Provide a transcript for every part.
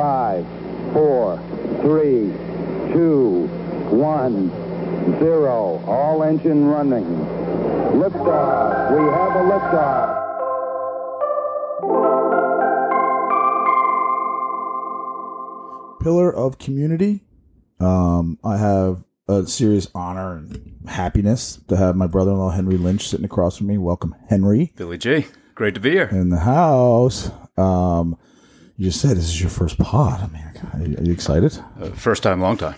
Five, four, three, two, one, zero. All engine running. Liftoff. We have a liftoff. pillar of community. Um, I have a serious honor and happiness to have my brother-in-law Henry Lynch sitting across from me. Welcome, Henry, Billy G, great to be here. in the house. Um, you just said this is your first pod. I mean, are you, excited? Uh, first time, long time.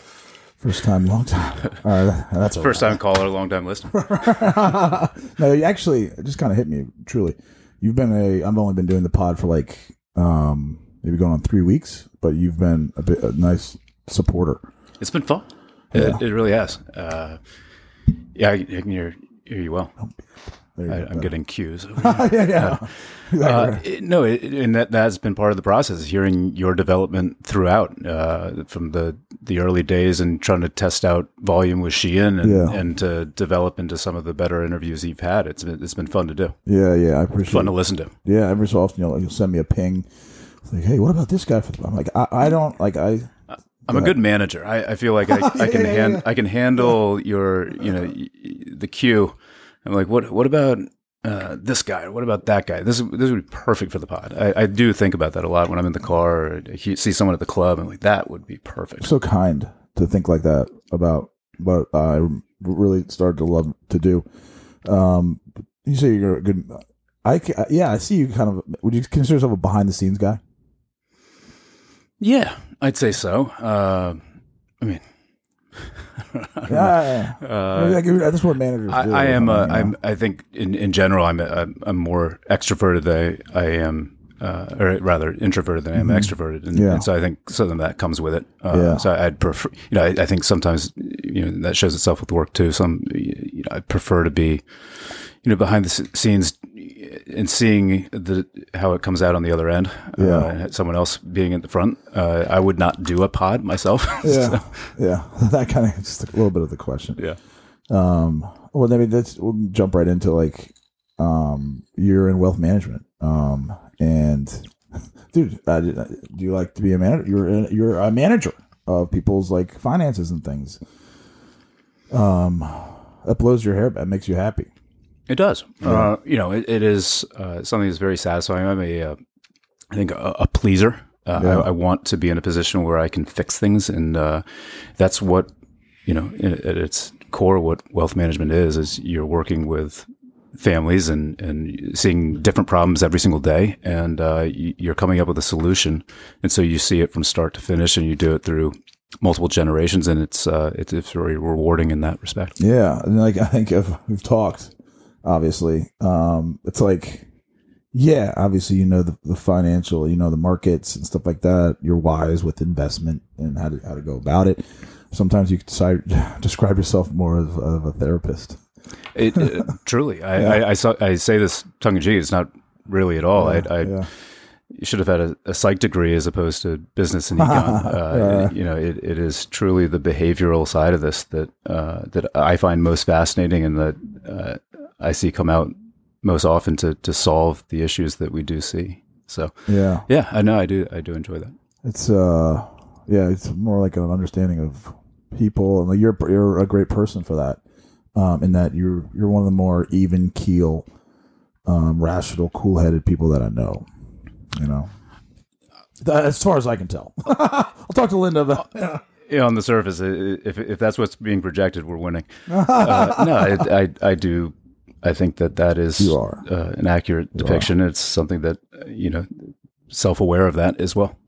First time, long time. All right, that's First time caller, long time listener. no, you actually it just kind of hit me. Truly, you've been a. I've only been doing the pod for like um maybe going on three weeks, but you've been a bit a nice supporter. It's been fun. It, it really has. Uh, yeah, I, I can hear, hear you well. There you I. I'm getting cues. yeah, yeah. Uh, it- no, it, and that that's been part of the process. Hearing your development throughout, uh, from the the early days, and trying to test out volume with Sheehan, and, Yeah. and to develop into some of the better interviews you've had. It's been it's been fun to do, yeah, yeah. I appreciate. fun it. to listen to. Yeah, every so often you'll, you'll send me a ping. It's like, hey, what about this guy? For the, I'm like, I, I don't like I. I'm a good manager. I, I feel like I, I can Yeah, yeah, hand. I can handle your you know the cue. I'm like, what what about uh, this guy? What about that guy? This this would be perfect for the pod. I, I do think about that a lot when I'm in the car or see someone at the club. I'm like, that would be perfect. So kind to think like that about what I really started to love to do. Um, you say you're a good. I yeah, I see you kind of. Would you consider yourself a behind the scenes guy? Yeah, I'd say so. Uh, I mean, Yeah, uh, that's what managers do. I, I am. Uh? I'm. I think in, in general, I'm. I'm, I'm more extroverted than I, I am, uh, or rather introverted than I am extroverted, and, Mm-hmm. Yeah. and so I think some of that comes with it. Uh, Yeah. So I'd prefer. You know, I, I think sometimes you know that shows itself with work too. Some you know, I prefer to be, you know, behind the scenes and seeing the how it comes out on the other end. Yeah. Uh, someone else being at the front. Uh, I would not do a pod myself. yeah, yeah. That kind of just a little bit of the question. yeah. Um, well, I mean, let's we'll jump right into like, um, you're in wealth management. Um, and dude, uh, do you like to be a manager? You're a, you're a manager of people's like finances and things. Um, that blows your hair. That makes you happy. It does. Uh, you know, it, it is uh, something that's very satisfying. I'm a, uh, I think, a, a pleaser. Uh, Yeah. I, I want to be in a position where I can fix things, and uh, that's what you know. At its core, what wealth management is is you're working with families and and seeing different problems every single day, and uh, you- you're coming up with a solution, and so you see it from start to finish, and you do it through multiple generations, and it's uh, it's, it's very rewarding in that respect. Yeah, and like I think if we've talked, obviously, um, it's like, yeah, obviously you know the, the financial, you know the markets and stuff like that. You're wise with investment and how to how to go about it. Sometimes you could decide, describe yourself more of, of a therapist. It, uh, truly, I, I, I, saw, I say this tongue in cheek. It's not really at all. I, I yeah. you should have had a, a psych degree as opposed to business and econ. Uh, You know, it, it is truly the behavioral side of this that uh, that I find most fascinating and that uh, I see come out most often to to solve the issues that we do see. So, Yeah, yeah, I know I do. I do enjoy that. it's uh, yeah, it's more like an understanding of people, and like you're you're a great person for that. Um, in that you're you're one of the more even keel, um, rational, cool headed people that I know. You know, as far as I can tell. I'll talk to Linda about. Yeah. Yeah, on the surface, if if that's what's being projected, we're winning. Uh, no, I, I I do. I think that that is You are. Uh, an accurate depiction. It's something that you know, self aware of that as well.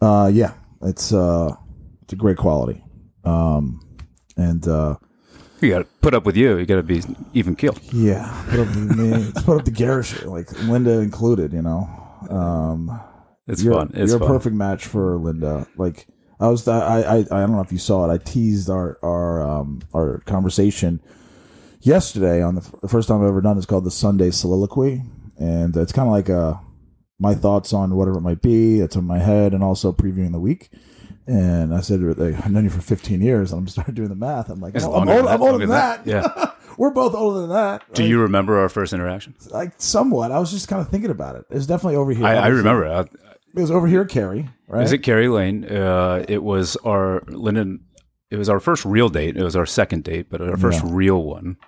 Uh, yeah, it's uh, it's a great quality. Um, and uh, You got to put up with you. You got to be even keeled. yeah, put up with me. Put up the garish, like Linda included. You know, um, It's you're, fun. It's you're fun. a perfect match for Linda. Like I was, I, I, I don't know if you saw it. I teased our our um our conversation yesterday on the, f- the first time I've ever done. It's called the Sunday Soliloquy, and it's kind of like uh my thoughts on whatever it might be that's in my head, and also previewing the week. And I said, I've known you for 15 years. And I'm starting doing the math. I'm like, I'm, than I'm that, older than that. Yeah. We're both older than that. Do you remember our first interaction? like somewhat? I was just kind of thinking about it. It's definitely over here. I, I remember. I, It was over here, Carrie. Right? Is it Carrie Lane? Uh, it was our Lyndon. It was our first real date. It was our second date, but our first Yeah. real one.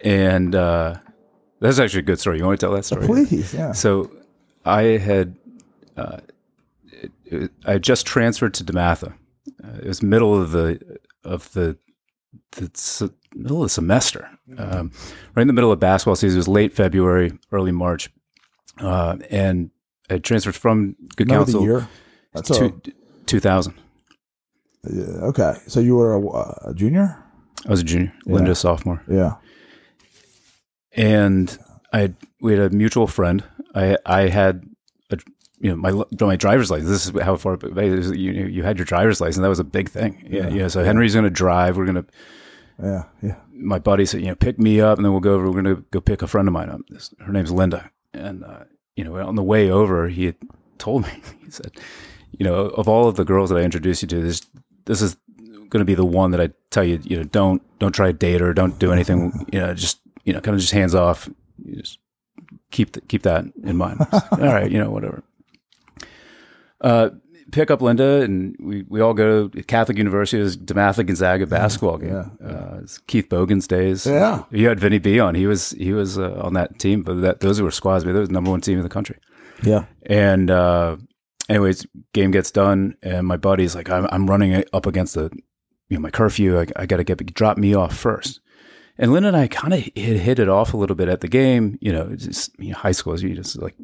And uh, that's actually a good story. You want to tell that story? Please, yeah. So I had uh, it, it, I had just transferred to DeMatha. Uh, it was middle of the of the the se- middle of the semester, um, right in the middle of basketball season. It was late February, early March, uh, and I transferred from Good Remember Counsel the year? That's to two thousand. okay. So you were a, a junior? I was a junior, Yeah. Linda sophomore, Yeah. And I had, we had a mutual friend. I I had a you know my my driver's license. This is how far back it is. you you had your driver's license. That was a big thing. Yeah, yeah. so Henry's going to drive. We're going to. Yeah. Yeah. My buddy said, you know, pick me up, and then we'll go over. We're going to go pick a friend of mine up. Her name's Linda, and uh, you know, on the way over, he had told me. He said, you know, of all of the girls that I introduced you to, this this is going to be the one that I tell you, you know, don't don't try to date her, don't do anything, you know, just you know, kind of just hands off. You just keep keep that in mind. All right, you know, whatever. Uh, pick up Linda, and we, we all go to Catholic University. It was DeMatha Gonzaga basketball game. Uh, it's Keith Bogans days. Yeah. you had Vinny B on. He was he was uh, on that team, but that those were squads. But they was the number one team in the country. Yeah. And uh, anyways, game gets done, and my buddy's like, I'm, I'm running up against the, you know, my curfew. I, I got to get drop me off first. And Lynn and I kind of hit, hit it off a little bit at the game. You know, just you know, high school is you just like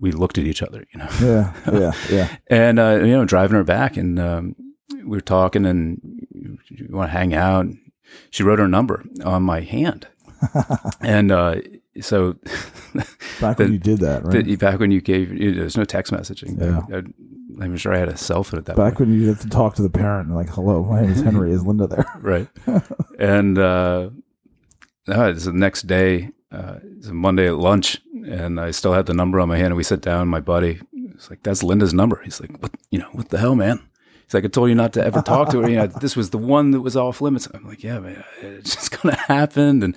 we looked at each other. You know, Yeah. Yeah. Yeah. and uh, you know, driving her back, and um, we were talking, and you want to hang out. She wrote her number on my hand, and uh, so Back when you did that, right? the- back when you gave, you know, there's no text messaging. Yeah. I, am sure I had a cell phone at that Back point. when you had to talk to the parent, and like, hello, my name is Henry. Is Linda there? right. and uh, no, it's the next day. Uh, it's a Monday at lunch, and I still had the number on my hand. And we sit down. My buddy, it's like, "That's Linda's number." He's like, "What? You know, what the hell, man?" He's like, "I told you not to ever talk to her. You know, this was the one that was off limits." I'm like, "Yeah, man, it's just gonna happen." And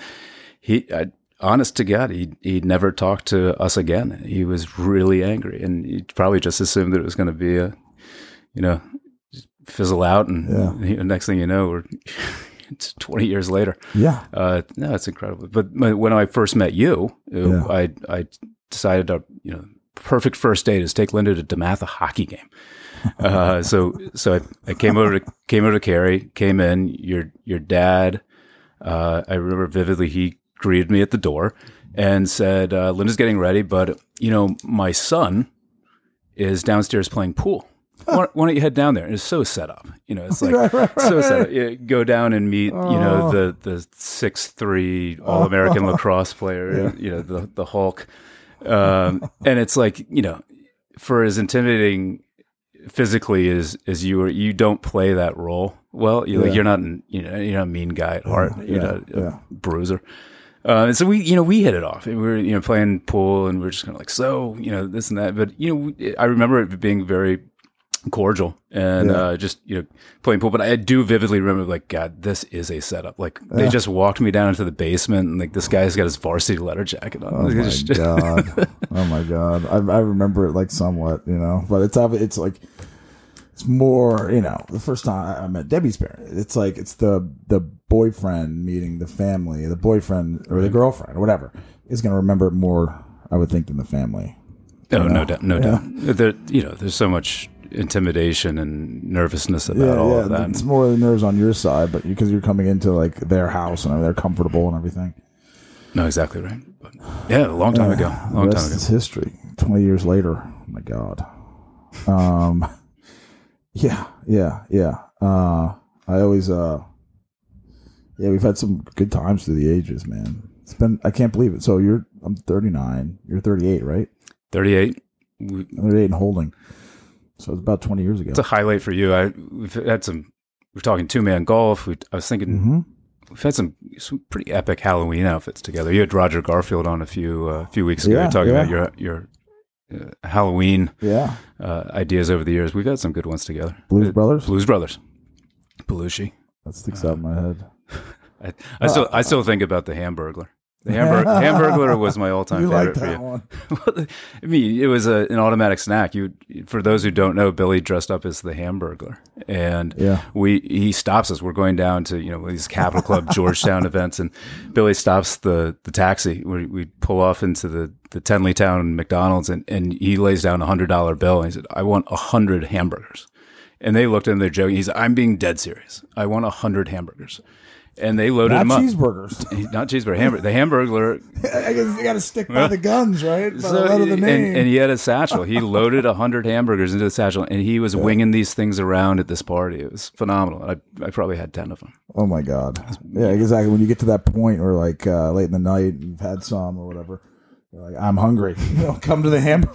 he, I, honest to God, he he never talked to us again. He was really angry, and he probably just assumed that it was going to be a, you know, fizzle out, and Yeah. know, next thing you know, we're 20 years later. Yeah. Uh, no, it's incredible. But my, when I first met you, uh, Yeah. I I decided to you know perfect first date is take Linda to DeMatha hockey game. Uh, so so I, I came over to came over to Carrie, came in. Your your dad, uh, I remember vividly. He greeted me at the door and said, uh, "Linda's getting ready, but you know my son is downstairs playing pool." Why, why don't you head down there? And it's so set up, you know. It's like Right, right, so set up. You go down and meet, you know, the the six three All American lacrosse player, you know, the the Hulk, um, and it's like you know, for as intimidating physically as as you are, you don't play that role well. You like Yeah. you're not, you know, you're not a mean guy at heart. You're not a yeah. bruiser. Uh, and so we, you know, we hit it off. And we were, you know, playing pool, and we are just kind of like, so, you know, this and that. But you know, I remember it being very cordial and Yeah. uh, just you know playing pool. But I do vividly remember, like, God, this is a setup. Like they just walked me down into the basement, and like this guy's got his varsity letter jacket on. Oh my god! Oh my god! I, I remember it like somewhat, you know, but it's it's like it's more, you know, the first time I- met Debbie's parents, it's like it's the the boyfriend meeting the family, the boyfriend or the girlfriend or whatever is going to remember it more, I would think, than the family. Oh, no doubt, no Yeah. doubt. There, you know, there's so much intimidation and nervousness about Yeah, all yeah, of that. it's more the nerves on your side, but because you're coming into like their house and they're comfortable and everything. No, exactly right. But, yeah, a long time ago, Uh, long time ago. is history. Twenty years later, oh my god. Um, yeah, yeah, yeah. Uh, I always, uh, yeah, we've had some good times through the ages, man. It's been, I can't believe it. So you're, I'm 39. You're 38, right? 38. We, I'm 38 and holding. So it's about 20 years ago. it's a highlight for you. I we've had some. We're talking two man golf. We, I was thinking hmm we've had some some pretty epic Halloween outfits together. You had Roger Garfield on a few uh, few weeks ago Yeah, talking yeah. about your your uh, Halloween Yeah. uh, ideas over the years. We've had some good ones together. Blues Uh, Brothers. Blues Brothers, Belushi. That sticks out in my head. I, I still I still think about the Hamburglar. The Hamburg- Hamburglar was my all-time You favorite like that one? I mean, it was a, an automatic snack. You, for those who don't know, Billy dressed up as the Hamburglar, and Yeah. we he stops us. We're going down to you know these Capital Club Georgetown events, and Billy stops the the taxi. We, we pull off into the the Tenleytown McDonald's, and and he lays down a hundred dollar bill, and he said, "I want a hundred hamburgers." And they looked at him, they're joking. He's, "I'm being dead serious. I want a hundred hamburgers." And they loaded Not him up. cheeseburgers. Not cheeseburger, hamburger. The Hamburglar I guess you got to stick by the guns, right? By the so of the and, name. and he had a satchel. He loaded a hundred hamburgers into the satchel, and he was winging these things around at this party. It was phenomenal. I, I probably had ten of them. oh my god. Yeah, exactly. When you get to that point where like uh, late in the night, you've had some or whatever. You're like, I'm hungry. You know, come to the hamburger.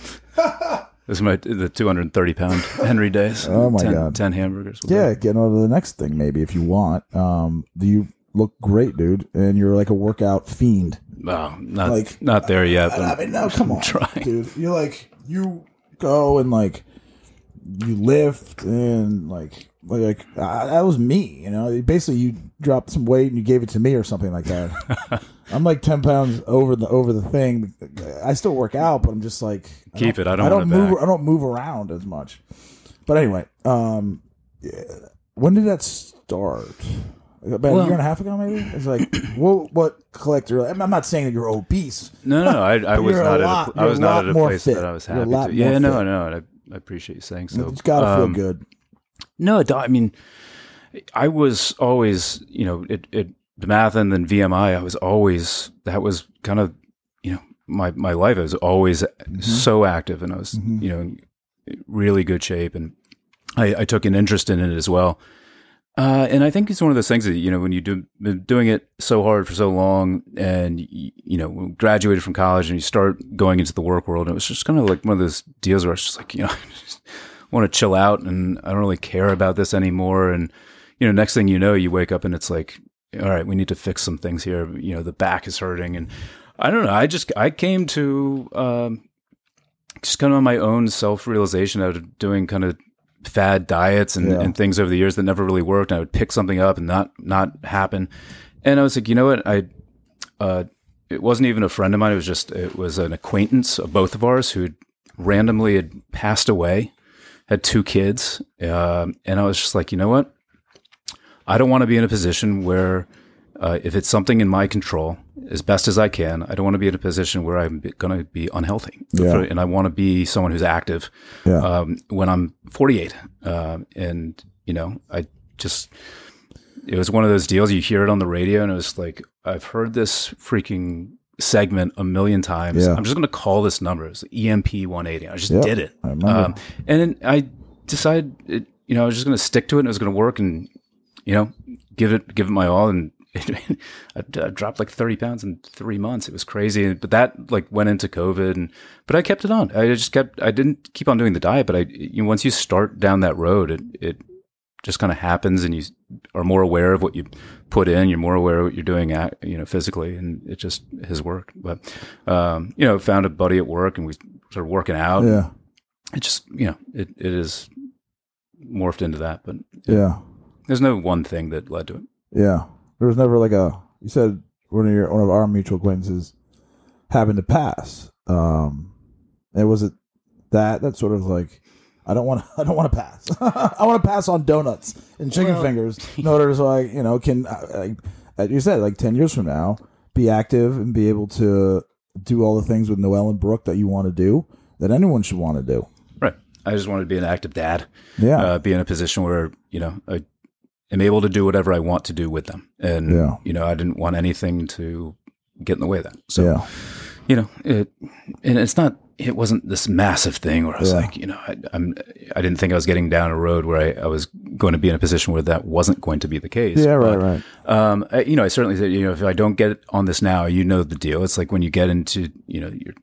This is my the two hundred and thirty pound Henry days. Oh, my 10, God. ten hamburgers. Yeah, get on to the next thing maybe if you want. Um, you look great, dude, and you're like a workout fiend. No, not Like- not there yet. But I mean, no, come on, trying. dude. You're like you go and like you lift and like like uh, that was me. You know, basically you dropped some weight and you gave it to me or something like that. I'm like ten pounds over the over the thing. I still work out, but I'm just like Keep don't- it. I don't I don't want move. back. I don't move around as much. But anyway, um, yeah. when did that start? About a year and a half ago, maybe. It's like, what? What collector? I'm not saying that you're obese. no, no, I, I was you're a not lot- at a, I was a not at a place fit. that I was happy lot to. more Yeah, no, fit. no, I, I appreciate you saying so. it's got to Um, feel good. No, I mean, I was always, you know, it, it, DeMatha and then VMI, I was always, that was kind of, you know, my, my life. I was always so active and I was, you know, in really good shape. And I, I took an interest in it as well. Uh, and I think it's one of those things that, you know, when you do been doing it so hard for so long and, y- you know, graduated from college and you start going into the work world, and it was just kind of like one of those deals where it's just like, you know, just want to chill out and I don't really care about this anymore. And, you know, next thing you know, you wake up and it's like, all right, we need to fix some things here. You know, the back is hurting. And I don't know. I just, I came to, um, just kind of on my own self realization out of doing kind of fad diets and, Yeah. and things over the years that never really worked. And I would pick something up and not not happen. And I was like, you know what? I uh, it wasn't even a friend of mine. It was just it was an acquaintance of both of ours who randomly had passed away, had two kids, um, and I was just like, you know what? I don't want to be in a position where uh, if it's something in my control, as best as I can, I don't want to be in a position where I'm going to be unhealthy. Yeah. And I want to be someone who's active Yeah. um, when I'm 48. Um, and, you know, I just, it was one of those deals you hear it on the radio and it was like, I've heard this freaking segment a million times. Yeah. I'm just going to call this number. It's EMP 180. I just Yep, did it. I. Um, and then I decided, it, you know, I was just going to stick to it and it was going to work and, you know, give it, give it my all. And I, I dropped like 30 pounds in three months. It was crazy. But that like went into COVID and, but I kept it on. I just kept, I didn't keep on doing the diet, but I, you know, once you start down that road, it, it just kind of happens and you are more aware of what you put in. You're more aware of what you're doing at, you know, physically and it just has worked. But, um, you know, found a buddy at work and we started working out. yeah. It just, you know, it, it is morphed into that, but Yeah. there's no one thing that led to it. Yeah. There was never like a. You said one of your one of our mutual acquaintances happened to pass. Um, and was it that that sort of like I don't want I don't want to pass. I want to pass on donuts and chicken Well- fingers in order so I you know can I, I, you said like ten years from now be active and be able to do all the things with Noel and Brooke that you want to do that anyone should want to do. Right. I just wanted to be an active dad. Yeah. uh, be in a position where you know I am able to do whatever I want to do with them, and Yeah. you know I didn't want anything to get in the way of that. So yeah. you know it, and it's not. It wasn't this massive thing where I was Yeah. like, you know, I, I'm. I didn't think I was getting down a road where I, I was going to be in a position where that wasn't going to be the case. Yeah. Right. But, Right. um, I, you know, I certainly said, you know, if I don't get on this now, you know the deal. It's like when you get into, you know, your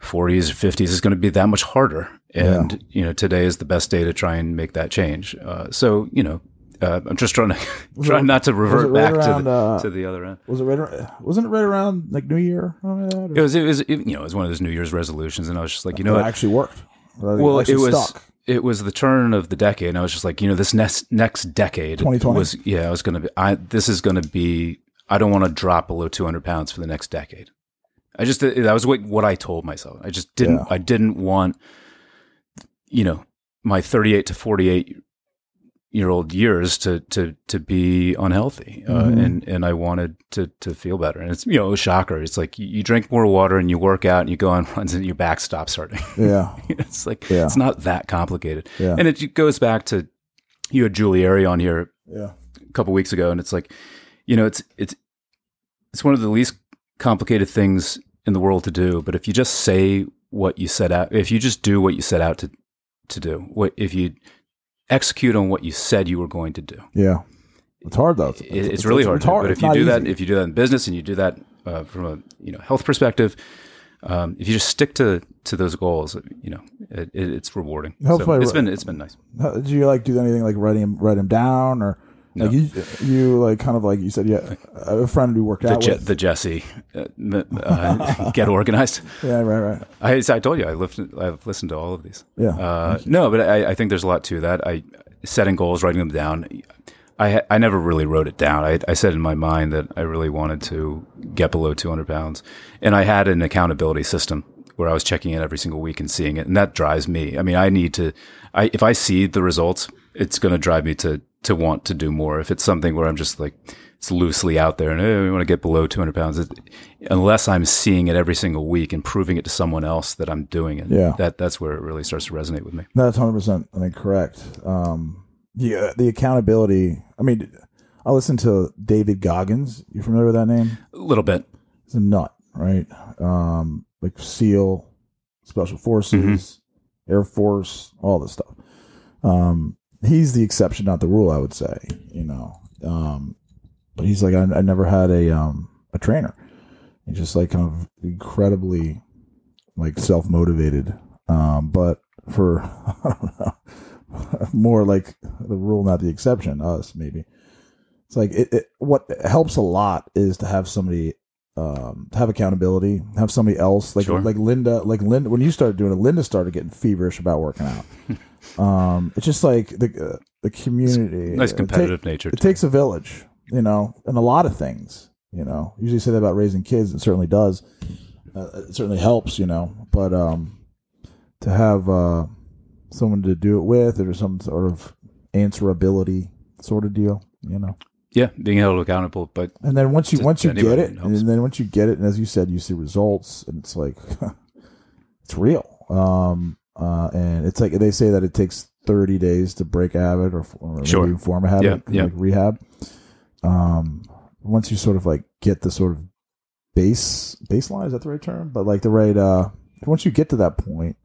40s or 50s, it's going to be that much harder. And, you know, today is the best day to try and make that change. Uh, so, you know, uh, I'm just trying to try not to revert right back around, to the, uh, to the other end. Was it right? ar- Wasn't it right around like New Year? or that, or- It was, it was, it, you know, it was one of those New Year's resolutions. And I was just like, you know It what? actually worked. Well, it was stuck. it was the turn of the decade, and I was just like, you know, this next next decade 2020. was yeah, I was to be. I this is going to be I don't want to drop below 200 pounds for the next decade. I just that was what what I told myself. I just didn't Yeah. I didn't want you know my 38 to 48 year old years to to to be unhealthy uh, Mhm. and and I wanted to to feel better and it's you know a shocker it's like you, you drink more water and you work out and you go on runs and your back stops hurting Yeah. it's like Yeah. it's not that complicated Yeah. and it goes back to you had Giulieri on here Yeah. a couple weeks ago, and it's like, you know, it's it's it's one of the least complicated things in the world to do. But if you just say what you set out, if you just do what you set out to to do, what if you execute on what you said you were going to do, Yeah. It's hard though. it, it's, really hard. It's hard. But It's if you do that, if you do that in business and you do that uh, from a you know health perspective. Um, if you just stick to, to those goals, you know it, it, it's rewarding. So it's been it's been nice. Do you like do anything like write him write him down or like you you like kind of like you said yeah a friend who worked The, out Je- with the Jesse uh, uh, get organized. yeah right right I, I told you I listened. I've listened to all of these. Yeah. Uh, no, but I, I think there's a lot to that. I setting goals, writing them down. I I never really wrote it down. I, I said in my mind that I really wanted to get below 200 pounds, and I had an accountability system where I was checking it every single week and seeing it, and that drives me. I mean, I need to. I if I see the results, it's going to drive me to to want to do more. If it's something where I'm just like it's loosely out there and hey, we want to get below 200 pounds, it, unless I'm seeing it every single week and proving it to someone else that I'm doing it, Yeah. that that's where it really starts to resonate with me. That's hundred percent. I think correct. Um, yeah, the accountability. I mean, I listened to David Goggins. You familiar with that name? A little bit. He's a nut, right? Um, like SEAL, Special Forces, Air Force, all this stuff. Um, he's the exception, not the rule. I would say, you know. Um, but he's like, I, I never had a um a trainer. He's just like kind of incredibly like self motivated. Um, but for I don't know, more like the rule, not the exception. Us maybe. It's like it, it. What helps a lot is to have somebody um, have accountability, have somebody else like Sure. like Linda, like Linda. When you started doing it, Linda started getting feverish about working out. um, it's just like the uh, the community, Nice It ta- competitive nature. It too. takes a village, you know, and a lot of things. You know, usually say that about raising kids. It certainly does. Uh, it certainly helps, you know. But um, to have uh, someone to do it with, or some sort of answerability sort of deal, you know. yeah, being held accountable, but And then once you To- once you get it, it helps. and then once you get it, and as you said, you see results, and it's like it's real. Um, uh, and it's like they say that it takes thirty days to break a habit, or, or Sure. form a habit, Yeah, yeah. like rehab. Um, once you sort of like get the sort of base baseline, is that the right term? But like the right uh, once you get to that point,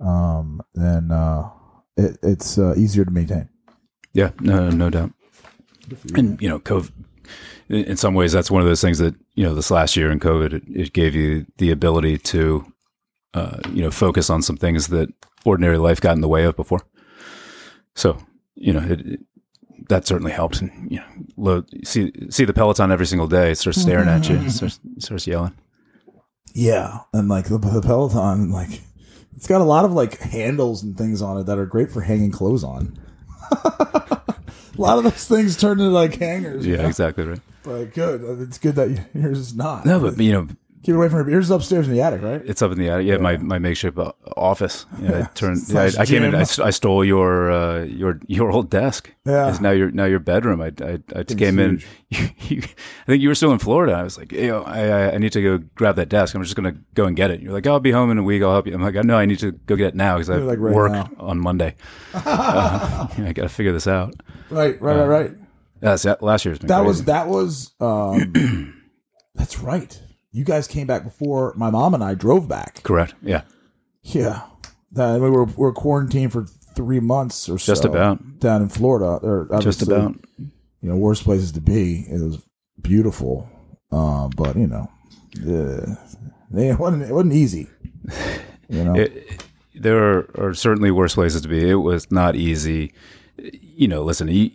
um, then uh, it, it's uh, easier to maintain. yeah, no, no doubt. And you know, COVID. In in some ways, that's one of those things that you know. This last year in COVID, it, it gave you the ability to, uh, you know, focus on some things that ordinary life got in the way of before. So, you know, it, it, that certainly helped. And you know, load, see see the Peloton every single day. It starts staring at you. It starts, it starts yelling. Yeah, and like the, the Peloton, like it's got a lot of like handles and things on it that are great for hanging clothes on. a lot of those things turn into like hangers. you Yeah, know? exactly right. but good. It's good that you- yours is not. No, but you know, keep it away from her. Yours is upstairs in the attic, right? It's up in the attic. Yeah, my, my makeshift office. Yeah, I turned. Yeah, I, I came in. I, I, stole your uh, your your old desk. Yeah. it's now your now your bedroom. I I, I just came in. You, I think you were still in Florida. I was like, hey, yo, I I- need to go grab that desk. I'm just gonna go and get it. You're like, I'll be home in a week. I'll help you. I'm like, no, I need to go get it now because I like, right work now. on Monday. uh, I got to figure this out. Right, right, right, right. That's that last year's been That crazy. was that was. um That's right. You guys came back before my mom and I drove back. correct. Yeah, Yeah, that we were we were quarantined for three months or so. Just about. down in Florida. Or just about. you know worst places to be. It was beautiful, uh, but you know, uh, it wasn't it wasn't easy. You know, it, there are, are certainly worse places to be. It was not easy. You know, listen, you,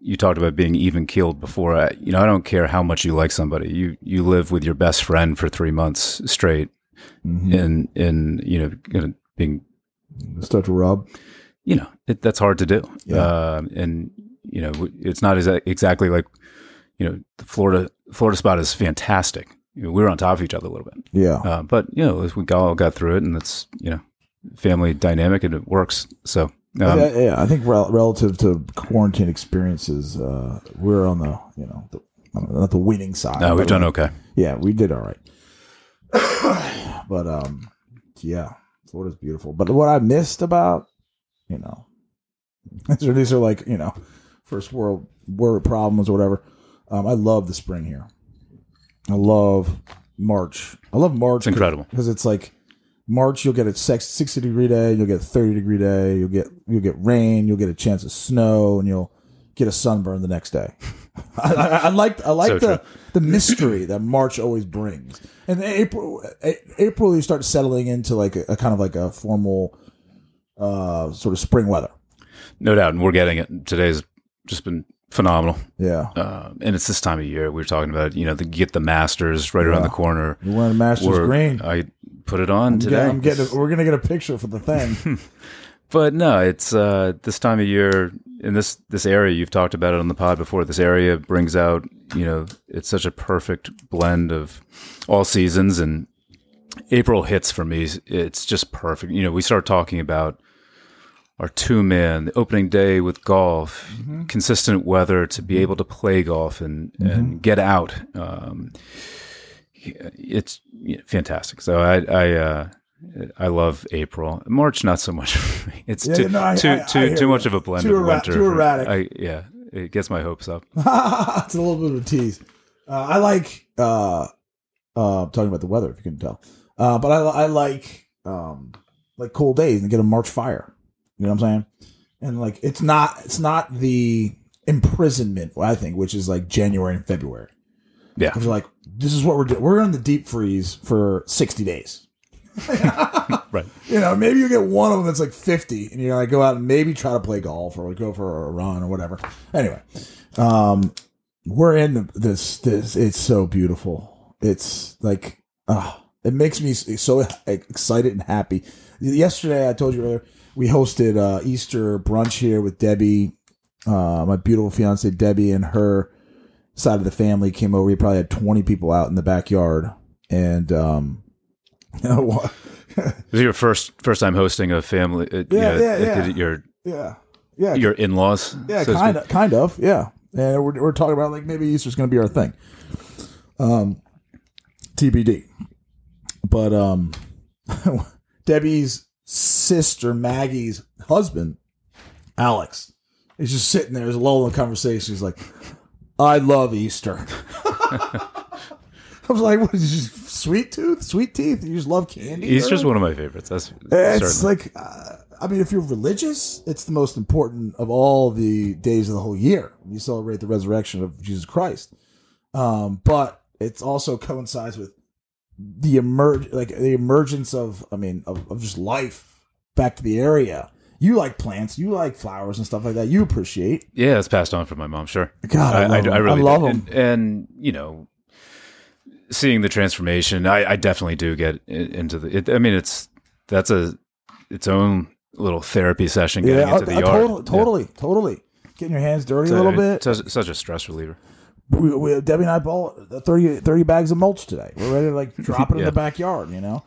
you talked about being even keeled before. I, you know, I don't care how much you like somebody. You you live with your best friend for three months straight, Mhm. and and you know, being start to rub. you know, it, that's hard to do. Yeah. Um, and you know, it's not exa- exactly like you know, the Florida Florida spot is fantastic. You know, we were on top of each other a little bit, Yeah. uh, but you know, we all got through it, and it's you know, family dynamic, and it works. So um, yeah, yeah, I think rel- relative to quarantine experiences, uh, we're on the you know the, know, not the winning side. no, we've done uh, okay. Yeah, we did all right. but um, yeah, Florida's beautiful. But what I missed about you know, these are, these are like you know, first world world problems or whatever. Um, I love the spring here. I love March. I love March. It's incredible. because it's like March. You'll get a sixty degree day. You'll get a thirty degree day. You'll get you'll get rain. You'll get a chance of snow, and you'll get a sunburn the next day. I, I, I like I like So the true. the mystery that March always brings. And April April you start settling into like a, a kind of like a formal uh sort of spring weather. No doubt, and we're getting it. Today's just been phenomenal, Yeah. uh, and it's this time of year. We were talking about you know the, get the Masters right around the corner. You're wearing a Masters We're- green. I put it on today. Yeah, I'm getting. A, we're gonna get a picture for the thing. But no, it's uh, this time of year in this this area. You've talked about it on the pod before. This area brings out, you know, it's such a perfect blend of all seasons, and April hits for me. It's just perfect. You know, we start talking about our two man, the opening day with golf, consistent weather to be able to play golf and and get out. Um, it's fantastic. So I I uh, I love April. March not so much. It's Yeah, too no, I- too I- I too, hear too much of a blend Too of erra- winter. too erratic. I, yeah, it gets my hopes up. it's a little bit of a tease. Uh, I like uh, uh, talking about the weather if you can tell. Uh, but I, I like um, like cold days and get a March fire. You know what I'm saying? And like it's not it's not the imprisonment I think, which is like January and February. Yeah, It's like this is what we're doing. We're in the deep freeze for 60 days. right. You know, maybe you get one of them that's like 50 and you know, like go out and maybe try to play golf or go for a run or whatever. Anyway, um, we're in this, this, it's so beautiful. It's like, ah, it makes me so excited and happy. Yesterday, I told you earlier, we hosted uh, Easter brunch here with Debbie, uh, my beautiful fiance Debbie, and her side of the family came over. We probably had 20 people out in the backyard. And, um, you know, what? This is your first first time hosting a family. Uh, Yeah, you know, yeah, yeah. uh, Your yeah, yeah, your in laws. Yeah, kind of, kind of, yeah. And we're, we're talking about like maybe Easter's going to be our thing. Um, TBD. But um, Debbie's sister Maggie's husband, Alex, is just sitting there, is lull in the conversation. He's like, "I love Easter." I was like, "What is this, sweet tooth, sweet teeth? You just love candy?" Easter's one of my favorites. That's it's certainly. like, uh, I mean, if you're religious, it's the most important of all the days of the whole year. You celebrate the resurrection of Jesus Christ. Um, but it's also coincides with the emerge, like the emergence of, I mean, of, of just life back to the area. You like plants, you like flowers and stuff like that. You appreciate. yeah, it's passed on from my mom. Sure. God, I, love 'em. I really love them. And, and you know, seeing the transformation, I, I definitely do get into the. It, I mean, it's that's a its own little therapy session getting Yeah, into the uh, yard. totally, totally, totally. Getting your hands dirty Yeah. a little bit. Such, such a stress reliever. we, we, Debbie and I bought 30, 30 bags of mulch today. We're ready to like drop it in the backyard. You know,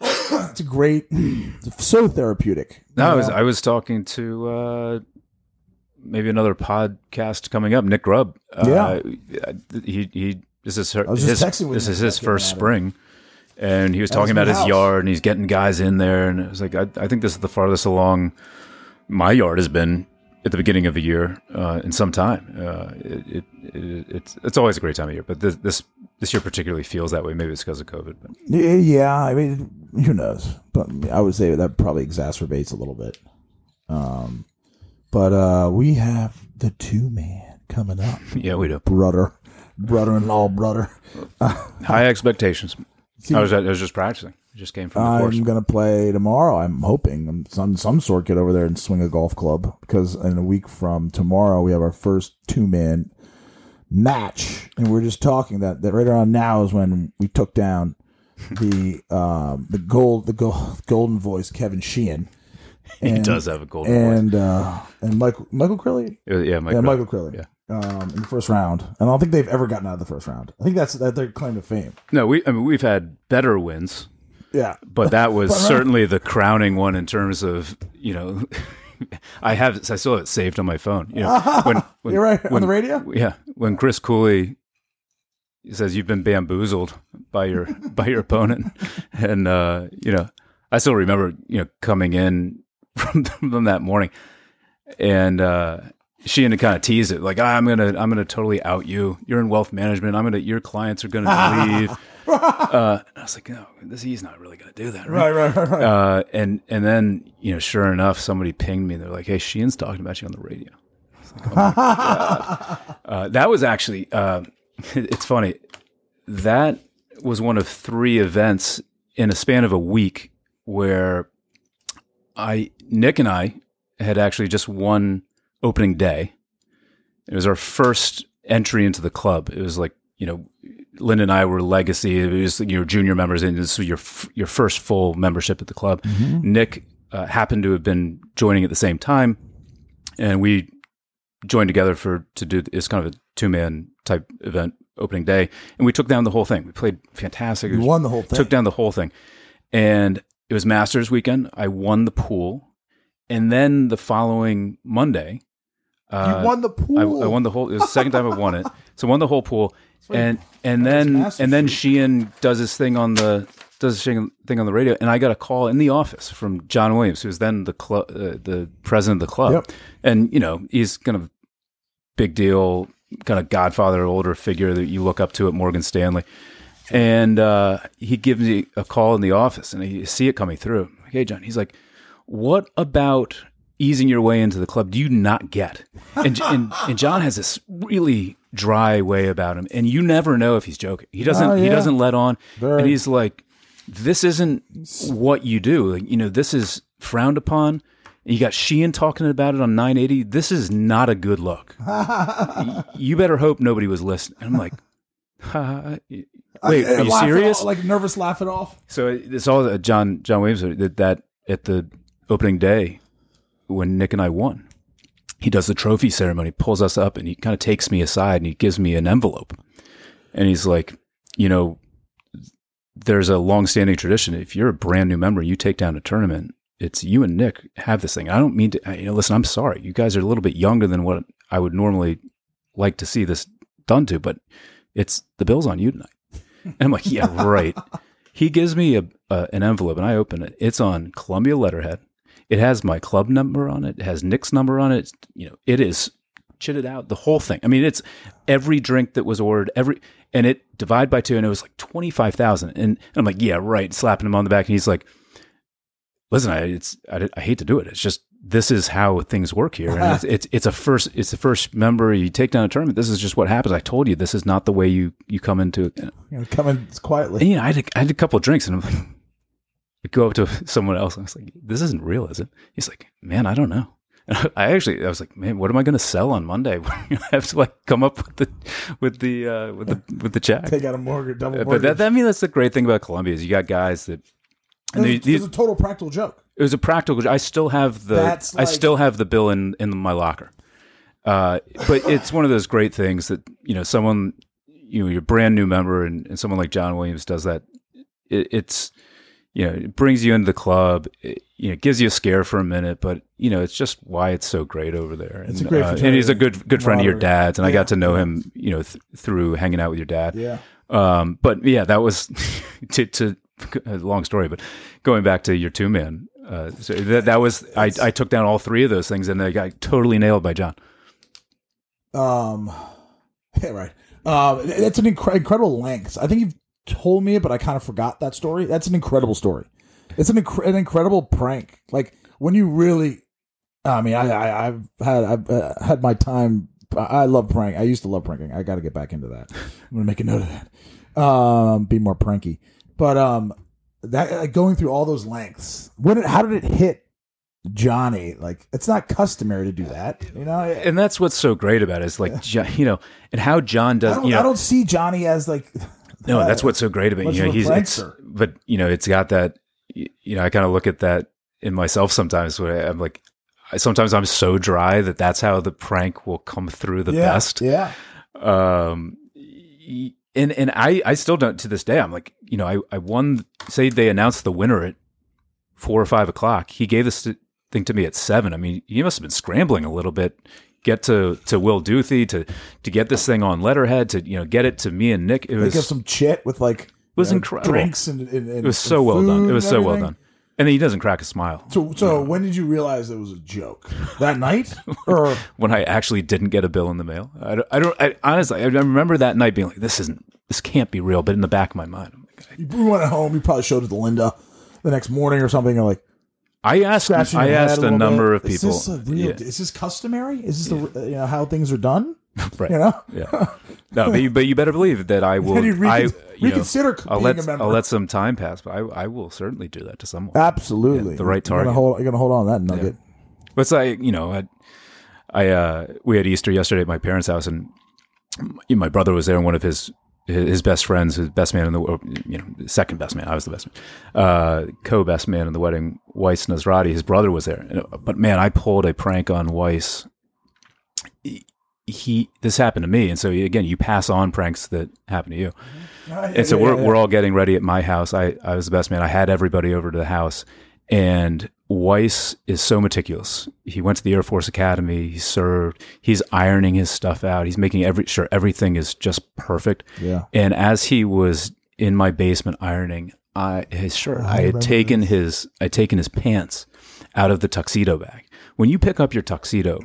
it's a great, it's so therapeutic. No, I was? I was talking to uh, maybe another podcast coming up. Nick Grubb. Uh, he he. This is her, was just his. texting with This Nick is his first spring, and he was talking his about his house. yard, and he's getting guys in there, and it was like I, I think this is the farthest along my yard has been at the beginning of the year uh, in some time. Uh, it, it, it it's it's always a great time of year, but this this this year particularly feels that way. Maybe it's because of COVID. But Yeah, I mean, who knows? But I would say that probably exacerbates a little bit. Um, but uh, we have the two man coming up, yeah, we do brother, brother-in-law, brother. high expectations. I was I was just practicing. I just came from the course. I'm gonna play tomorrow. I'm hoping I'm some some sort get over there and swing a golf club because in a week from tomorrow we have our first two man match, and we're just talking that that right around now is when we took down the um the gold the gold, golden voice Kevin Sheehan. He And- does have a golden voice. and uh and Michael Michael Crilly Yeah, yeah, Mike yeah Michael Crilly Yeah. um, in the first round. And I don't think they've ever gotten out of the first round. I think that's that their claim to fame. No, we I mean we've had better wins, Yeah. but that was But, uh, certainly the crowning one in terms of you know. I have I still have it saved on my phone. You know, when, when You're right, on the radio? Yeah, when Chris Cooley says you've been bamboozled by your by your opponent, and uh, you know, I still remember you know coming in from, from that morning, and uh, she had to kind of tease it like I'm gonna I'm gonna totally out you. You're in wealth management. I'm gonna your clients are gonna leave. uh, I was like, no, this he's not really gonna do that, right? Right, right, right, right. Uh, and and then you know, sure enough, somebody pinged me. They're like, "Hey, Sheehan's talking about you on the radio." I was like, "Oh. Uh, that was actually uh, it's funny. That was one of three events in a span of a week where I Nick and I had actually just won opening day. It was our first entry into the club. It was like you know, Lynn and I were legacy. It was your junior members, and this was your f- your first full membership at the club. Nick uh, happened to have been joining at the same time, and we joined together for to do it's kind of a two man type event opening day, and we took down the whole thing. We played fantastic. We won the whole thing. took down the whole thing. And it was Masters weekend. I won the pool. And then the following Monday, uh, you won the pool. I, I won the whole. It was the second time I won it. So I won the whole pool, and and then and then. Sheehan does his thing on the does a thing thing on the radio, and I got a call in the office from John Williams, who was then the club, uh, the president of the club, Yep. and you know he's kind of big deal, kind of godfather, older figure that you look up to at Morgan Stanley. And uh, he gives me a call in the office, and I see it coming through. Like, hey, John. He's like, "What about easing your way into the club? Do you not get?" And and, and John has this really dry way about him, and you never know if he's joking. He doesn't. Oh, He doesn't let on, Very. and he's like, "This isn't what you do. You know, this is frowned upon." You got Sheehan talking about it on 980. This is not a good look. You better hope nobody was listening. And I'm like, ha, wait, Uh, are you serious? off, like nervous, laugh it off. So it's all uh, John John Williams that, that at the opening day when Nick and I won. He does the trophy ceremony, pulls us up, and he kind of takes me aside and he gives me an envelope, and he's like, you know, there's a long-standing tradition. If you're a brand new member, you take down a tournament. It's you and Nick have this thing. I don't mean to. You know, listen, I'm sorry. You guys are a little bit younger than what I would normally like to see this done to, but it's the bill's on you tonight. And I'm like, yeah, right. He gives me a, a an envelope and I open it. It's on Columbia letterhead. It has my club number on it. It has Nick's number on it. You know, it is chitted out the whole thing. I mean, it's every drink that was ordered, every and it divide by two, and it was like twenty five thousand. And, I'm like, yeah, right. Slapping him on the back, and he's like, listen, I it's I, I hate to do it. It's just this is how things work here, and it's, it's it's a first it's the first member you take down a tournament. This is just what happens. I told you this is not the way you you come into it. You know, come in quietly. And, you know, I had, a, I had a couple of drinks and I'm like, I go up to someone else and I was like, this isn't real, is it? He's like, man, I don't know. And I actually, I was like, man, what am I going to sell on Monday? I have to like come up with the, with the, uh, with the, with the check. Take out a mortgage, double mortgage. But that, that, I mean, that's the great thing about Columbia is you got guys that, and it, they, was, it was a total practical joke. it was a practical. I still have the. That's I still have the bill in in my locker. Uh, but it's one of those great things that you know someone you know you're a brand new member and, and someone like John Williams does that. It, it's you know it brings you into the club. It, you know, gives you a scare for a minute, but you know it's just why it's so great over there. It's and, a great uh, and he's a good good friend of your dad's, and I got to know him you know th- through hanging out with your dad. Yeah. Um, but yeah, that was to, to a long story, but going back to your two man, uh, so that, that was, I, I took down all three of those things and they got totally nailed by John. Um, yeah, right. Um, it's an incre- incredible length. I think you've told me it, but I kind of forgot that story. That's an incredible story. It's an, incre- an incredible prank. Like when you really, I mean, I, I I've had I've uh, had my time. I I love prank. I used to love pranking. I got to get back into that. I'm gonna make a note of that. Um, be more pranky. But um, that like, going through all those lengths. When it, how did it hit Johnny? Like it's not customary to do that. You know. And that's what's so great about it is like, you know, and how John I does, don't, you know, I don't see Johnny as like. No, that's what's so great about much You know, he's, it's, but you know, it's got that, you know, I kind of look at that in myself sometimes where I'm like, I, sometimes I'm so dry that that's how the prank will come through the yeah, best. Yeah. Um, and and I I still don't to this day. I'm like, you know, I I won. Say they announced the winner at four or five o'clock. He gave this thing to me at seven. I mean, he must have been scrambling a little bit. Get to, to Will Duthie to to get this thing on letterhead to you know get it to me and Nick. It was some chit with like it was you know, incredible. drinks and, and, and it was so well done. It was so well done. And then he doesn't crack a smile So, so when did you realize it was a joke? That night, or when I actually didn't get a bill in the mail. I don't. I, don't, I honestly, I remember that night being like, "This isn't. This can't be real." But in the back of my mind, I'm like, you went home? You probably showed it to Linda the next morning or something. You're like I asked. I asked a, little number bit. of people. Is this a real? Yeah. Is this customary? Is this the you know how things are done? Right. You know. Yeah. No, but you, but you better believe that I will. Recon- I, you know, reconsider I'll let a. I'll let some time pass, but I I will certainly do that to someone. Absolutely, Yeah, the right target. hold, you're gonna hold on to that nugget. But it's like you know, I, I uh, we had Easter yesterday at my parents' house, and my my brother was there, and one of his his best friends, his best man in the wo- you know second best man, I was the best man, uh, co best man in the wedding, Weiss Nasrati, his brother was there. But man, I pulled a prank on Weiss. He, he this happened to me, and so again, you pass on pranks that happen to you. And so Yeah, we're yeah, we're all getting ready at my house. I I was the best man. I had everybody over to the house, and Weiss is so meticulous. He went to the Air Force Academy. He served. He's ironing his stuff out. He's making every sure everything is just perfect. Yeah. And as he was in my basement ironing, I his shirt. I, had remember taken his I taken his pants out of the tuxedo bag. When you pick up your tuxedo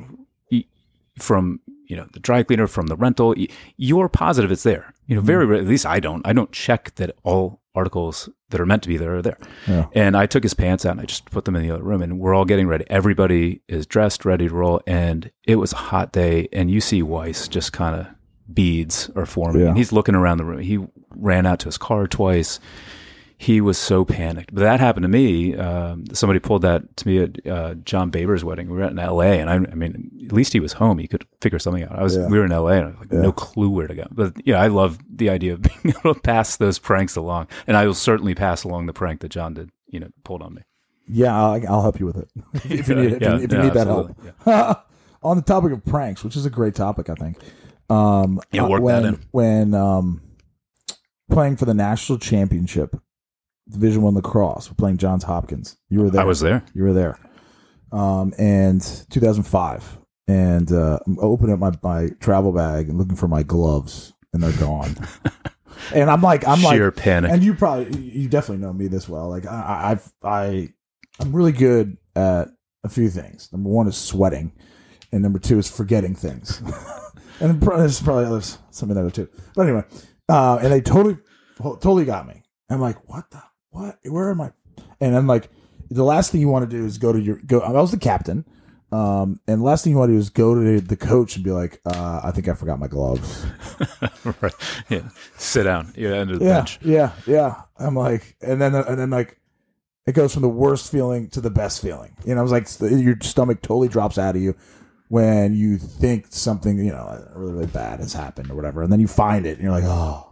from you know the dry cleaner from the rental, you're positive it's there. You know, hmm. very rare- at least I don't. I don't check that all articles that are meant to be there are there. Yeah. And I took his pants out and I just put them in the other room, and we're all getting ready. Everybody is dressed, ready to roll, and it was a hot day. And you see Weiss just kind of beads are forming, Yeah. and he's looking around the room. He ran out to his car twice he was so panicked. But that happened to me. Um, somebody pulled that to me at uh, John Baber's wedding. We were in L.A. and I, I mean, at least he was home. He could figure something out. I was. Yeah. We were in L.A. and I was like, no clue where to go. But yeah, I love the idea of being able to pass those pranks along, and I will certainly pass along the prank that John did. You know, pulled on me. Yeah, I'll, I'll help you with it if you need it. If Yeah, you, if you yeah, need that help. On the topic of pranks, which is a great topic, I think. Um, Yeah, uh, work when, that in. When um, playing for the national championship, Division One lacrosse, we're playing Johns Hopkins. You were there. I was there. You were there. Um, and 2005, and uh, I'm opening up my, my travel bag and looking for my gloves, and they're gone. and I'm like, I'm Sheer like, panic. and you probably you definitely know me this well. Like I, I- I've I I'm really good at a few things. Number one is sweating, and number two is forgetting things. and there's probably others something there too. But anyway, uh, and they totally totally got me. I'm like, what the what? Where am I? And I'm like, the last thing you want to do is go to your go. I was the captain. Um, and the last thing you want to do is go to the coach and be like, uh, I think I forgot my gloves. right. Yeah. Sit down. You're under the yeah, bench. Yeah, yeah. I'm like, and then and then like, it goes from the worst feeling to the best feeling. You know, I was like, your stomach totally drops out of you when you think something you know really really bad has happened or whatever, and then you find it and you're like, oh,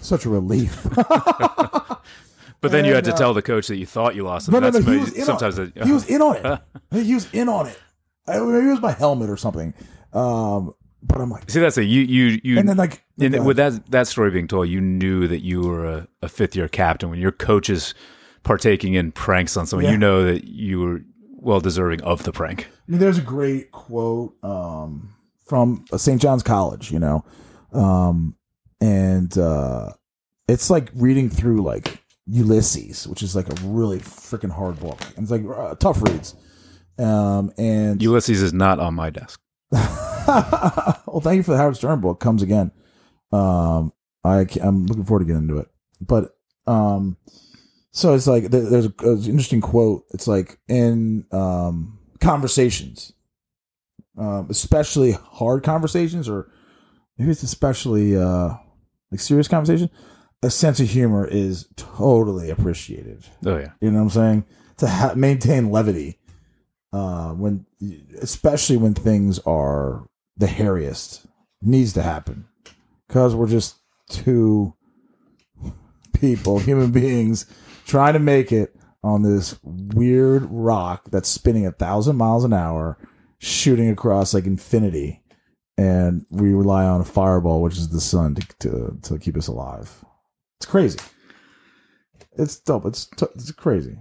such a relief. But then you had to uh, tell the coach that you thought you lost them. No, no, That's no. He was in sometimes on, it- he was in on it. He was in on it. I, maybe it was my helmet or something. Um, but I'm like, See, that's a you you you. and then like, and with that that story being told, you knew that you were a, a fifth year captain when your coach is partaking in pranks on someone. Yeah. You know that you were well deserving of the prank. I mean, there's a great quote um, from St. John's College, you know, um, and uh, it's like reading through like Ulysses, which is like a really freaking hard book, and it's like uh, tough reads. Um, and Ulysses is not on my desk. well, thank you for the Howard Stern book. Comes again. Um, I I'm looking forward to getting into it, but um, so it's like there- there's, a, there's an interesting quote. It's like in um conversations, um, especially hard conversations, or maybe it's especially uh like serious conversation. A sense of humor is totally appreciated. Oh yeah, You know what I'm saying? To ha- maintain levity, uh, when especially when things are the hairiest, needs to happen because we're just two people, human beings, trying to make it on this weird rock that's spinning a thousand miles an hour, shooting across like infinity, and we rely on a fireball, which is the sun, to to, to keep us alive. It's crazy. It's dope. It's t- it's crazy.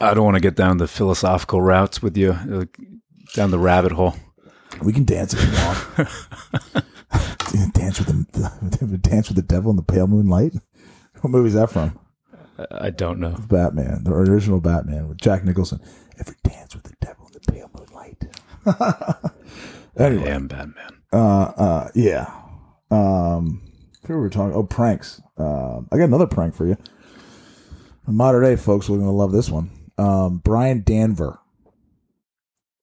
I don't want to get down the philosophical routes with you, down the rabbit hole. We can dance if you want. dance with the dance with the devil in the pale moonlight. What movie is that from? I don't know. Batman, the original Batman with Jack Nicholson. Every dance with the devil in the pale moonlight. I am Batman. uh, uh, yeah. Um, who were we talking? Oh, pranks. Uh, I got another prank for you. Modern day folks are going to love this one. Um, Brian Danver.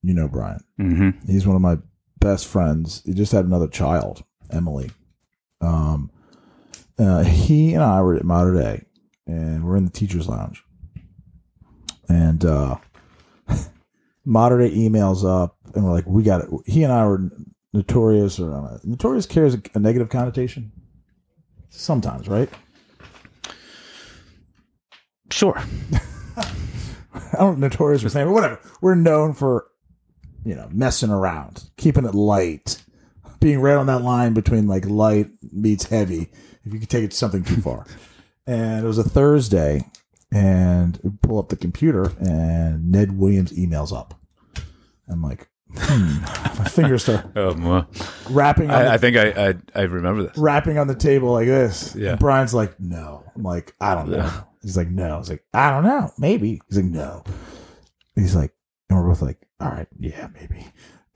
You know Brian. hmm He's one of my best friends. He just had another child, Emily. Um, uh, he and I were at Mater Dei, and we're in the teachers' lounge. And uh, Mater Dei emails up, and we're like, "We got it." He and I were notorious, or uh, notorious carries a, a negative connotation. Sometimes, right? Sure. I don't notorious for saying, but whatever. We're known for, you know, messing around, keeping it light, being right on that line between like light meets heavy. If you could take it something too far. and it was a Thursday, and we pull up the computer, and Ned Williams emails up. I'm like, hmm. my fingers start Um. On I, the, I think I, I I remember this. wrapping on the table like this. Yeah. And Brian's like, no. I'm like, I don't know. He's like, no. I was like, I don't know. Maybe. He's like, no. He's like, and we're both like, all right, yeah, maybe.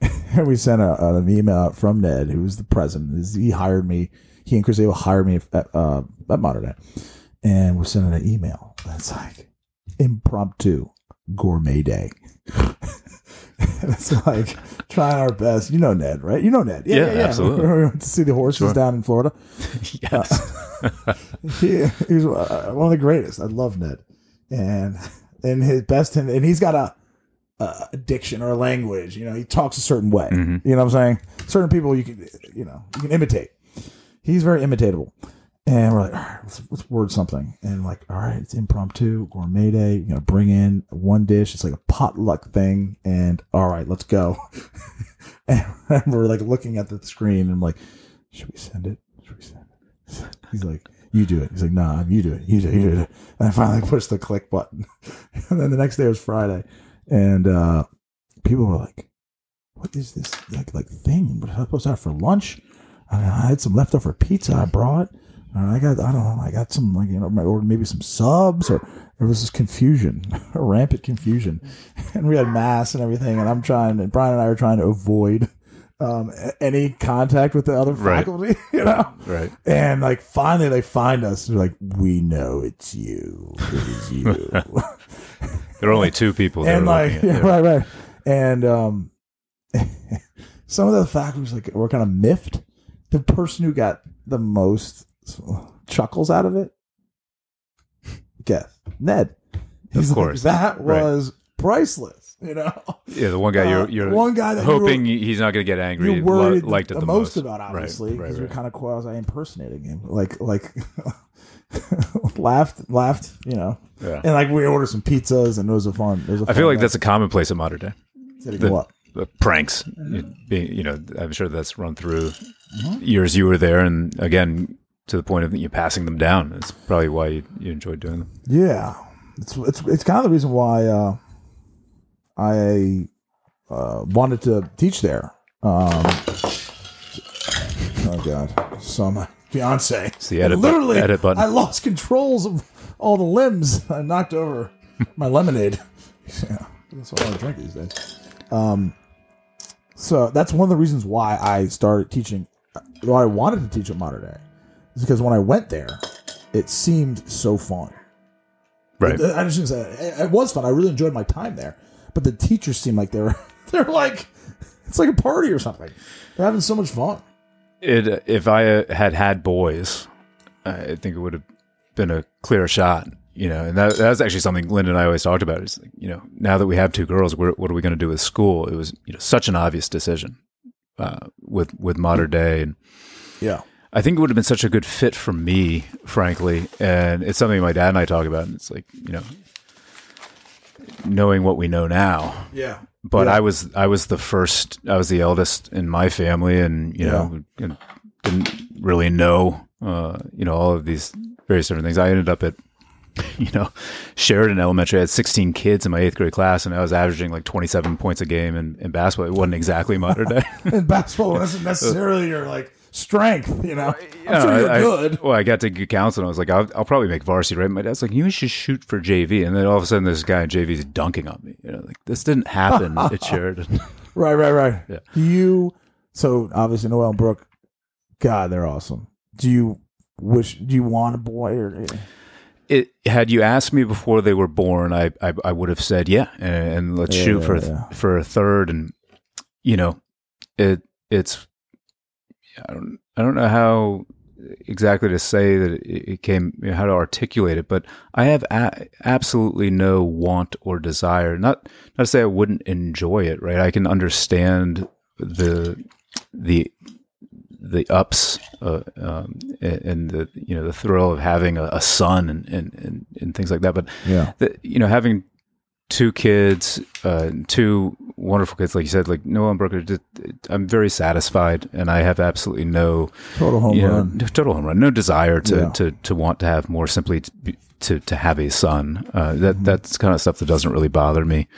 and we sent a, an email out from Ned, who was the president. He hired me. He and Chris Abel hired me at, uh, at Mater Dei. And we're sending an email. That's like impromptu gourmet day. it's like trying our best. You know Ned, right? You know Ned. Yeah, absolutely. We went to see the horses Sure. down in Florida. yes. he, he's uh, one of the greatest. I love Ned, and and his best, and, and he's got a, a addiction or a language. You know, he talks a certain way. Mhm. You know what I'm saying? Certain people you can, you know, you can imitate. He's very imitatable. And we're like, all right, let's, let's word something. And like, all right, it's impromptu, gourmet day. You know, bring in one dish. It's like a potluck thing. And all right, let's go. and we're like looking at the screen and I'm like, should we send it? Should we send it? He's like, you do it. He's like, nah, you do it. You do it. You do it. And I finally pushed the click button. and then the next day was Friday. And uh, people were like, what is this like, like thing? What to have for lunch? I had some leftover pizza I brought. And I got, I don't know, I got some, like, you know, ordered maybe some subs or there was this confusion, rampant confusion. And we had mass and everything. And I'm trying, and Brian and I are trying to avoid um, any contact with the other Right. faculty, you know? Right. And like finally they find us. They're like, we know it's you. It is you. There are only two people. And like, yeah, right, right. And um, some of the faculties like were kind of miffed. The person who got the most chuckles out of it, guess Ned. He's like, course. that Right. was priceless. You know, Yeah, the one guy Uh, you're, you're one guy that you hoping he's not going to get angry. you're worried li- liked it the, the, most, most about, Right, obviously, right, because you're kind of quasi impersonating him. Like, like laughed, laughed, you know, Yeah. and like we ordered some pizzas, and it was a fun. It was a I feel like night. that's a commonplace in Mater Dei. The- you up. The pranks, you- being, you know, I'm sure that's run through Mm-hmm. years you were there, and again to the point of you passing them down. It's probably why you, you enjoyed doing them. Yeah, it's it's it's kind of the reason why uh, I uh, wanted to teach there. Um, oh God, so my fiance. It's the edit bu- literally edit button. I lost controls of all the limbs. I knocked over my lemonade. Yeah, that's what I want to drink these days. Um, so that's one of the reasons why I started teaching. Why I wanted to teach at Mater Dei is because when I went there, it seemed so fun. Right. I just say it. it was fun. I really enjoyed my time there, but the teachers seemed like they were they're like it's like a party or something. They're having so much fun. It if I had had boys, I think it would have been a clear shot. You know, and that, that's actually something Linda and I always talked about. Is like, you know, now that we have two girls, we're, what are we going to do with school? It was you know such an obvious decision uh, with with Mater Dei, and Yeah, I think it would have been such a good fit for me, frankly. And it's something my dad and I talk about. And it's like you know, knowing what we know now. Yeah. But Yeah. I was I was the first. I was the eldest in my family, and you know didn't really know uh, you know all of these various different things. I ended up at you know Sheridan Elementary. I had 16 kids in my eighth grade class, and I was averaging like 27 points a game in, in basketball. It wasn't exactly modern day. And basketball wasn't necessarily your like strength, you know. I'm Yeah, sure you're I- I- well, I got to good counsel. I was like, I'll, I'll probably make varsity, right? My dad's like, you should shoot for JV. And then all of a sudden, this guy in JV is dunking on me. You know, like this didn't happen at Sheridan. Right, right, right. Yeah. Do you? So obviously, Noel and Brooke, God, they're awesome. Do you wish? Do you want a boy or? Eh? it had you asked me before they were born, I I, I would have said yeah, and, and let's Yeah, shoot yeah, for a yeah. for a third, and you know, it it's I don't I don't know how exactly to say that it, it came you know, how to articulate it, but I have a- absolutely no want or desire. Not not to say I wouldn't enjoy it, right? I can understand the the the ups uh, um, and, and the you know the thrill of having a, a son and, and, and, and things like that. But Yeah. the, you know having two kids, uh, two wonderful kids, like you said, like Noah and Brooker, just- I'm very satisfied, and I have absolutely no Total home you know, run. total home run, no desire to, Yeah. to, to want to have more simply to, to, to have a son. Uh, that Mm-hmm. that's kind of stuff that doesn't really bother me.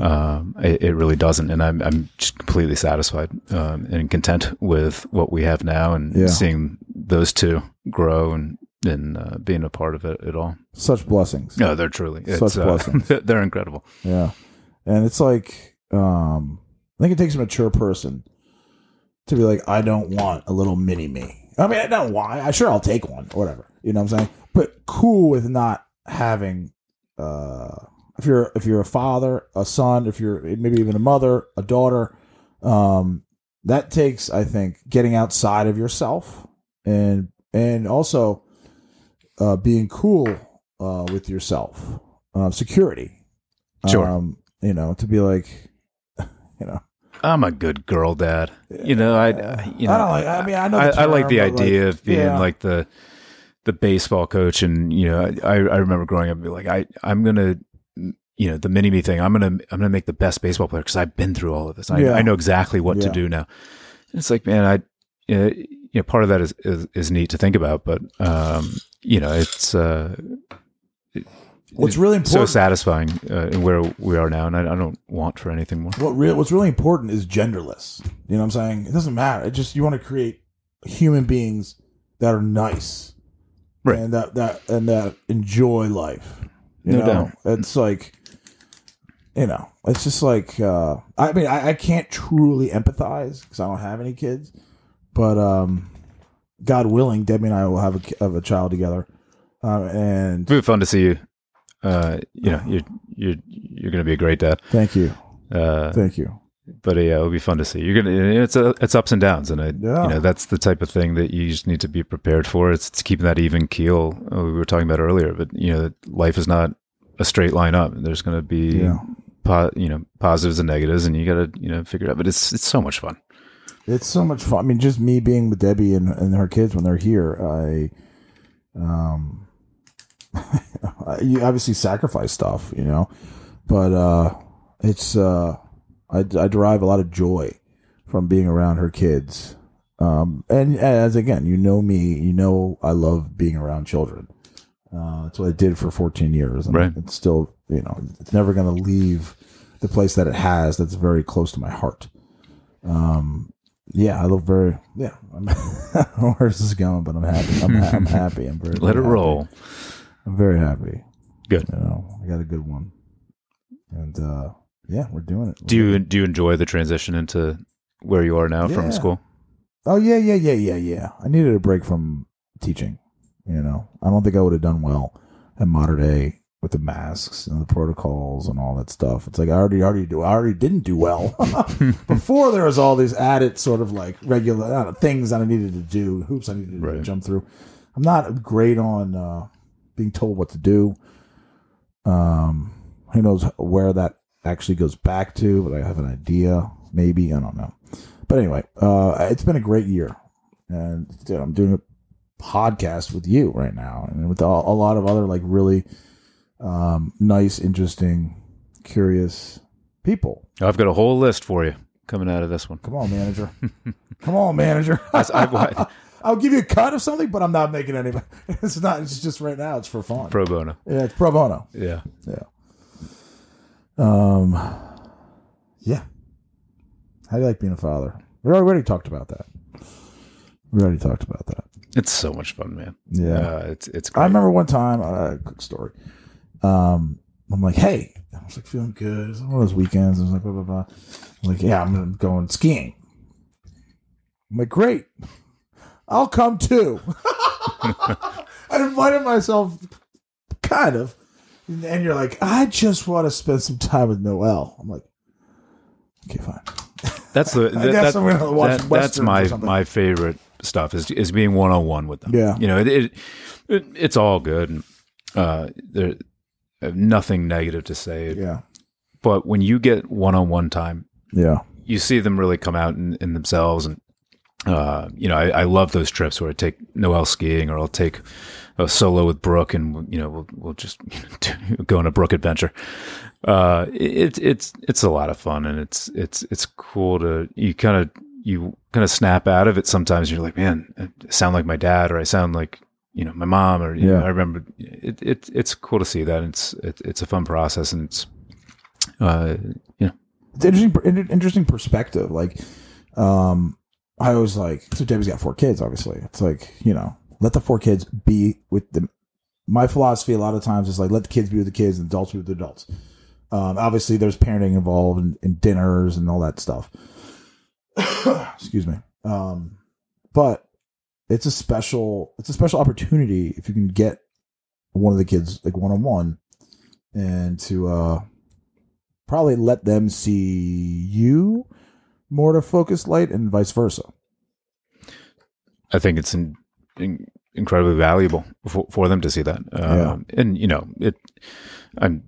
Um, it, it really doesn't, and I'm I'm just completely satisfied um, and content with what we have now, and Yeah. seeing those two grow and and uh, being a part of it at all. Such blessings. No, they're truly Such uh, blessings. they're incredible. Yeah. And it's like, um, I think it takes a mature person to be like, I don't want a little mini me. I mean, I don't why. I sure I'll take one or whatever. You know what I'm saying? But cool with not having, uh, if you're, if you're a father, a son, if you're maybe even a mother, a daughter, um, that takes, I think, getting outside of yourself and, and also, uh, being cool, uh, with yourself, uh, security. Sure. Um, you know, to be like, you know, I'm a good girl dad. You know, I, you know, I don't like. I mean, I know. I, the I like the but, like, idea of being yeah. like the the baseball coach, and you know, I I remember growing up be like, I I'm gonna you know the mini me thing. I'm gonna I'm gonna make the best baseball player because I've been through all of this. I, Yeah. I know exactly what to do now. And It's like, man, I you know, you know part of that is, is is neat to think about, but um, you know, it's uh, What's really so satisfying uh, in where we are now, and I, I don't want for anything more. what real what's really important is genderless. You know what I'm saying? It doesn't matter. It just you want to create human beings that are nice, Right. And that that and that enjoy life. You No know, doubt. it's like, you know, it's just like. uh I mean, I, I can't truly empathize because I don't have any kids, but um, God willing, Debbie and I will have a have a child together, uh, and It'd be fun to see you. Uh, you know, you're you're you're going to be a great dad. thank you, Uh, thank you. but uh, yeah, it'll be fun to see. You're gonna. It's a, it's ups and downs, and I, Yeah. you know, that's the type of thing that you just need to be prepared for. It's, it's keeping that even keel uh, we were talking about earlier. But you know, life is not a straight line up. There's going to be, Yeah. po- you know, positives and negatives, and you got to you know figure it out. But it's it's so much fun. It's so much fun. I mean, just me being with Debbie and, and her kids when they're here, I, um, you obviously sacrifice stuff, you know, but uh, it's uh, I, I derive a lot of joy from being around her kids. Um, and as again, you know me, you know I love being around children. Uh, that's what I did for 14 years, and Right. it's still, you know, it's never going to leave the place that it has. That's very close to my heart. Um, yeah, I look very yeah. I'm, where's this going? But I'm happy. I'm, ha- I'm happy. I'm very Let it very happy. roll. I'm very happy. Good. You know, I got a good one, and uh, yeah, we're doing it. Do you do you enjoy the transition into where you are now Yeah. from school? Oh yeah, yeah, yeah, yeah, yeah. I needed a break from teaching. You know, I don't think I would have done well at Mater Dei with the masks and the protocols and all that stuff. It's like I already, already do. I already didn't do well before. There was all these added sort of like regular know, things that I needed to do, hoops I needed to Right. jump through. I'm not great on uh, being told what to do. Um, who knows where that actually goes back to? But I have an idea. Maybe I don't know. But anyway, uh, it's been a great year, and dude, I'm doing a podcast with you right now, and with a, a lot of other like really um, nice, interesting curious people. I've got a whole list for you coming out of this one. Come on, manager. Come on, manager. I, I, I'll give you a cut of something, but I'm not making any. It's not. It's just right now. It's for fun. pro bono. yeah, it's pro bono. Yeah. Yeah. Um. Yeah. How do you like being a father? We already talked about that. We already talked about that. It's so much fun, man. Yeah. Uh, it's it's great. I remember one time, uh, quick story. Um, I'm like, hey, I was like feeling good. It was one of those weekends. I was like, blah, blah, blah. I'm like, yeah, I'm going skiing. I'm like, great. I'll come too. I invited myself, kind of. And you're like, I just want to spend some time with Noel. I'm like, okay, fine. That's the I guess I'm gonna watch that- that's my my favorite stuff is is being one on one with them. Yeah. you know it, it, it it's all good. And, uh, there I have nothing negative to say. Yeah. But when you get one on one time, Yeah. you see them really come out in, in themselves and. Uh, you know, I, I love those trips where I take Noel skiing, or I'll take a solo with Brooke, and you know, we'll we'll just go on a Brooke adventure. Uh, it's it's it's a lot of fun, and it's it's it's cool to you kind of you kind of snap out of it. Sometimes you're like, man, I sound like my dad, or I sound like you know my mom, or you know, I remember it, it. It's cool to see that. It's it, it's a fun process, and it's uh, you know, it's interesting interesting perspective. Like um i was like so debbie's got four kids obviously. It's like you know let the four kids be with them my philosophy a lot of times is like let the kids be with the kids and adults be with the adults. Um obviously there's parenting involved and, and dinners and all that stuff. Excuse me. Um but it's a special it's a special opportunity if you can get one of the kids like one-on-one and to uh probably let them see you more to focus light and vice versa. I think it's in, in, incredibly valuable for, for them to see that. Um, And you know, it. I'm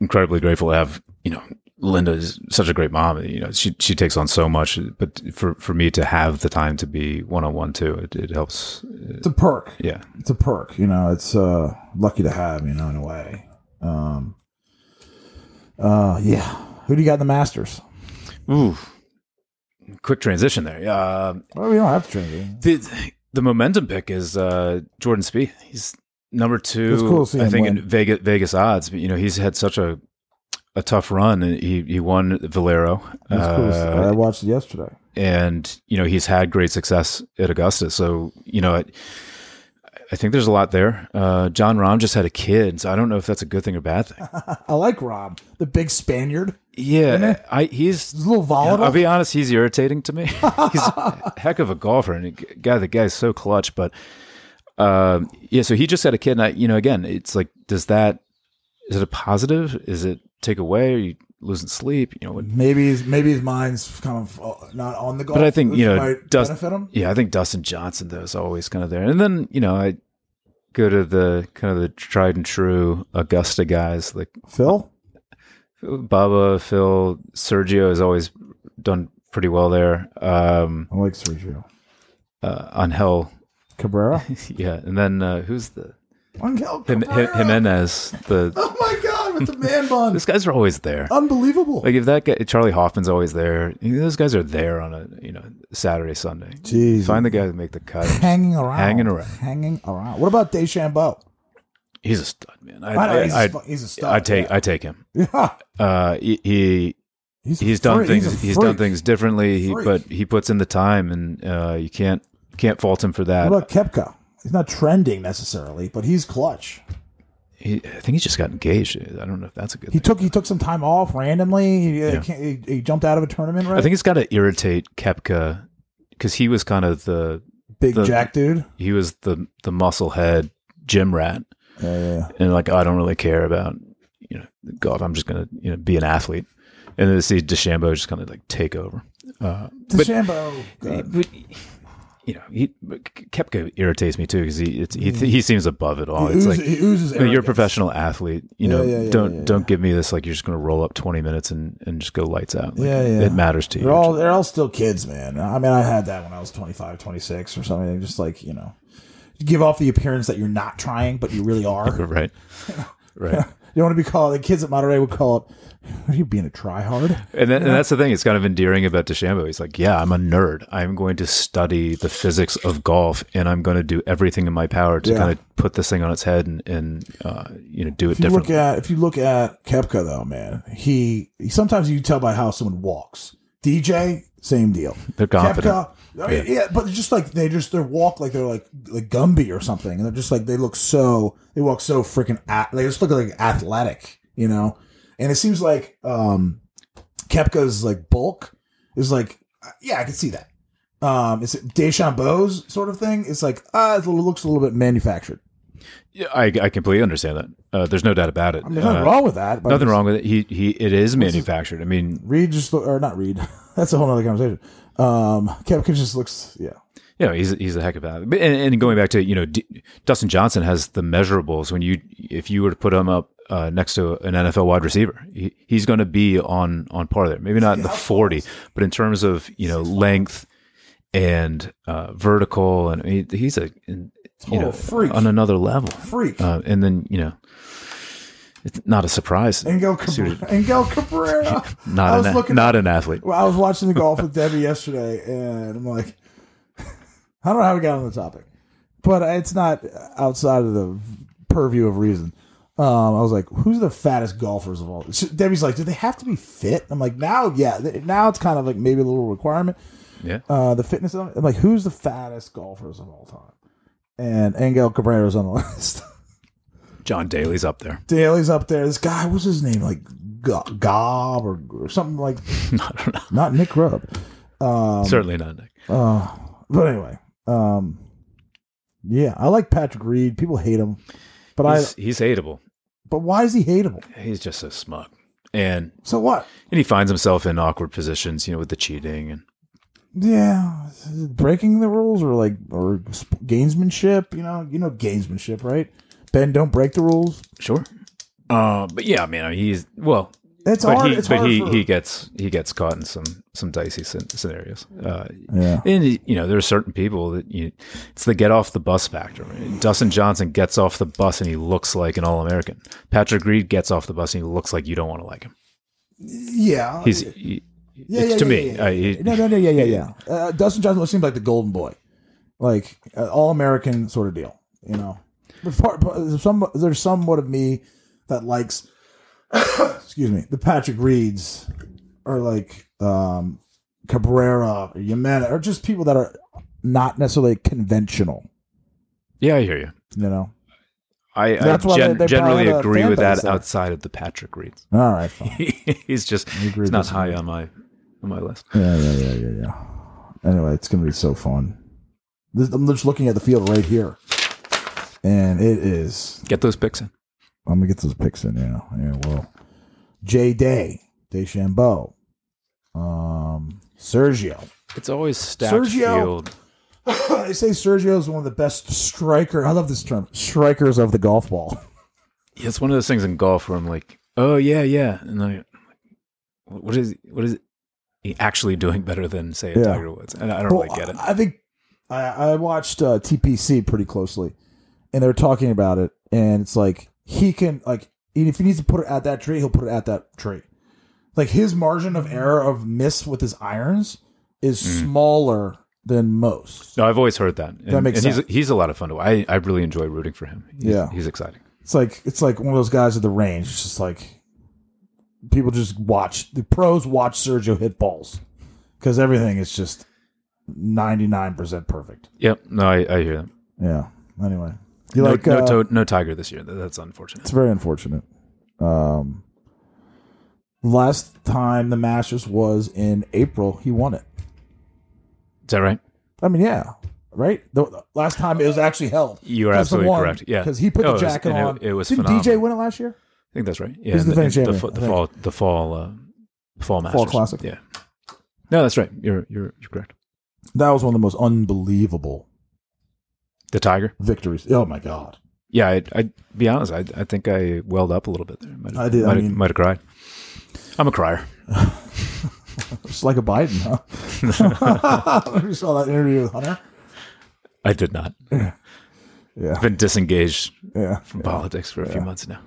incredibly grateful to have you know Linda is such a great mom. You know, she she takes on so much, but for for me to have the time to be one on one too, it, it helps. It's a perk. Yeah, It's a perk. You know, it's uh lucky to have, you know, in a way. Um uh yeah. Who do you got in the Masters? Ooh, quick transition there. Uh, Well, we don't have to train the the momentum pick is uh, Jordan Spieth. He's number two. Cool I think win. in Vegas Vegas odds. But you know, he's had such a a tough run. He he won Valero. That's cool. Uh, I watched it yesterday. and you know he's had great success at Augusta. So you know, I, I think there's a lot there. Uh, Jon Rahm just had a kid, so I don't know if that's a good thing or bad thing. I like Rahm, the big Spaniard. Yeah, I he's. He's a little volatile. I'll be honest, he's irritating to me. he's a heck of a golfer, and a guy the guy's so clutch. But um, yeah, so he just had a kid, and I, you know, again, it's like, does that is it a positive? Is it take away? Are you losing sleep? You know, what, maybe his maybe his mind's kind of uh, not on the golf. But I think, you know, might Dust- benefit him. Yeah, I think Dustin Johnson though is always kind of there. And then you know I go to the kind of the tried and true Augusta guys like Phil. Baba, Phil, Sergio has always done pretty well there. Um, I like Sergio uh, Angel, Cabrera. yeah, and then uh, who's the Angel Jim, Cabrera. Jimenez? The Oh with the man bun. those guys are always there. Unbelievable. Like if that guy Charley Hoffman's always there, those guys are there on a you know Saturday Sunday. Jeez. Find the guy that make the cut. hanging around. Hanging around. Hanging around. What about DeChambeau? He's a stud, man. I, I he's, I, a, he's a star. I take I take him. Yeah. Uh, he, he He's, he's done things a he's, done things differently. He, but he puts in the time, and uh, you can't can't fault him for that. What about Koepka? He's not trending necessarily, but he's clutch. He, I think he just got engaged. I don't know if that's a good. He thing. took he took some time off randomly. He, Yeah. he, he jumped out of a tournament, right? I think it's got to irritate Koepka because he was kind of the big the- Jack dude. he was the the muscle head gym rat, Yeah, yeah, and like I don't really care about you know golf. I'm just gonna you know be an athlete, and then to see DeChambeau just kind of like take over. Uh, DeChambeau. But, you know, he Koepka irritates me too because he it's, he mm-hmm. he seems above it all. He It's oozes- like he oozes you know, you're a professional athlete. You Yeah, know, yeah, yeah, don't don't give me this like you're just going to roll up 20 minutes and, and just go lights out. Like, Yeah, yeah. It matters to you. They're all they're all still kids, man. I mean, I had that when I was 25, 26 or something. Just like you know, give off the appearance that you're not trying, but you really are. right, right. You want to be called the kids at Monterey would call it. Are you being a tryhard? And, then, and that's the thing. It's kind of endearing about DeChambeau. He's like, yeah, I'm a nerd. I'm going to study the physics of golf, and I'm going to do everything in my power to Yeah. kind of put this thing on its head and, and uh, you know, do it If you look differently. at if you look at Koepka though, man, he, he sometimes you can tell by how someone walks. DJ, same deal. They're confident. Koepka, I mean, yeah. but just like they just they walk like they're like like Gumby or something, and they're just like they look so they walk so freaking at they just look like athletic, you know. And it seems like um Koepka's like bulk is like yeah, I can see that. Um, it's DeChambeau's sort of thing. It's like uh, it looks a little bit manufactured. Yeah, I, I completely understand that. Uh, there's no doubt about it. I mean, nothing Uh, wrong with that. But nothing wrong with it. He he. It is manufactured. I mean, Reed just or not Reed. That's a whole other conversation. Um, Koepka just looks yeah. you know, he's he's a heck of a. And, and going back to you know, D, Dustin Johnson has the measurables. When you if you were to put him up uh, next to an NFL wide receiver, he, he's going to be on on par there. Maybe not in the forty, but in terms of you know length and uh, vertical, and he, he's a in- you know freak. on another level. Freak. Uh, and then you know, it's not a surprise. Angel Cabrera. Angel Cabrera. I Not was an, looking not an athlete. Well, I was watching the golf with Debbie yesterday, and I'm like, I don't know how we got on the topic, but it's not outside of the purview of reason. Um, I was like, "Who's the fattest golfers of all?" So Debbie's like, "Do they have to be fit?" I'm like, "Now, yeah, now it's kind of like maybe a little requirement." Yeah. Uh, the fitness. of it. I'm like, "Who's the fattest golfers of all time?" And Angel Cabrera's on the list. John Daly's up there. Daly's up there. This guy, what's his name? Like Go- Gob or, or something like. I don't know. Not Nick Rubb. Um, Certainly not Nick. Uh, but anyway, um, yeah, I like Patrick Reed. People hate him, but I. He's, he's hateable. But why is he hateable? He's just so smug. And So what? and he finds himself in awkward positions, you know, with the cheating and Yeah, breaking the rules or like or gamesmanship. You know, you know gamesmanship, right? Ben, don't break the rules. sure. Uh, but yeah, I mean, he's well, It's but hard. he it's but hard he, for, he gets he gets caught in some some dicey scenarios. Uh, yeah. and you know, there are certain people that you it's the get off the bus factor. Dustin Johnson gets off the bus and he looks like an all American. Patrick Reed gets off the bus and he looks like you don't want to like him. Yeah, He's he, yeah, yeah, to yeah, me. yeah, yeah. no, no, no, yeah, yeah, yeah. Uh, Dustin Johnson seems like the golden boy, like uh, all American sort of deal. You know, but part, part- some there's somewhat of me that likes, excuse me, the Patrick Reeds or like um Cabrera or Yamena or just people that are not necessarily conventional. yeah, I hear you. You know. I, I gen- they- they generally probably have a agree with that there. outside of the Patrick Reeds. All right, fine. he's just he's not high on my on my list. Yeah, yeah, yeah, yeah, yeah. Anyway, it's gonna be so fun. This, I'm just looking at the field right here, and it is. Get those picks in. I'm gonna get those picks in. now. yeah. Well, J Day, DeChambeau, um, Sergio. It's always stacked Sergio- field. they say Sergio is one of the best striker. I love this term, strikers of the golf ball. Yeah, It's one of those things in golf where I'm like, oh yeah, yeah, and then I, what is what is he actually doing better than say a Yeah. Tiger Woods? And I don't Well, really get it. I, I think I, I watched uh, TPC pretty closely, and they're talking about it, and it's like he can like if he needs to put it at that tree, he'll put it at that tree. Like his margin of error of miss with his irons is Mm. smaller than most. No, I've always heard that. And, That makes and he's sense. he's a lot of fun to. I I really enjoy rooting for him. He's, Yeah. he's exciting. It's like it's like one of those guys at the range. It's just like people just watch the pros watch Sergio hit balls because everything is just ninety nine percent perfect. Yep. No, I, I hear that. Yeah. Anyway, you No, like no, uh, to- no Tiger this year. That's unfortunate. It's very unfortunate. Um, last time the Masters was in April, he won it. Is that right? I mean, yeah, right. The, the last time it was actually held, You are absolutely correct. Yeah, because he put Oh, the it was- jacket it- on. It, was Didn't phenomenal. DJ win it last year? I think that's right. Yeah, He's the the, champion, the, the fall, the fall, uh, fall Masters, Classic. Yeah. No, that's right. You're you're you're correct. That was one of the most unbelievable The Tiger. victories. Oh my god! Yeah, I I be honest. I I think I welled up a little bit there. Might have, I did, I Might, have, mean- might have cried. I'm a crier. It's like a Biden, huh? you saw that interview with Hunter. I did not. Yeah, I've Been disengaged yeah. from politics for a few months now.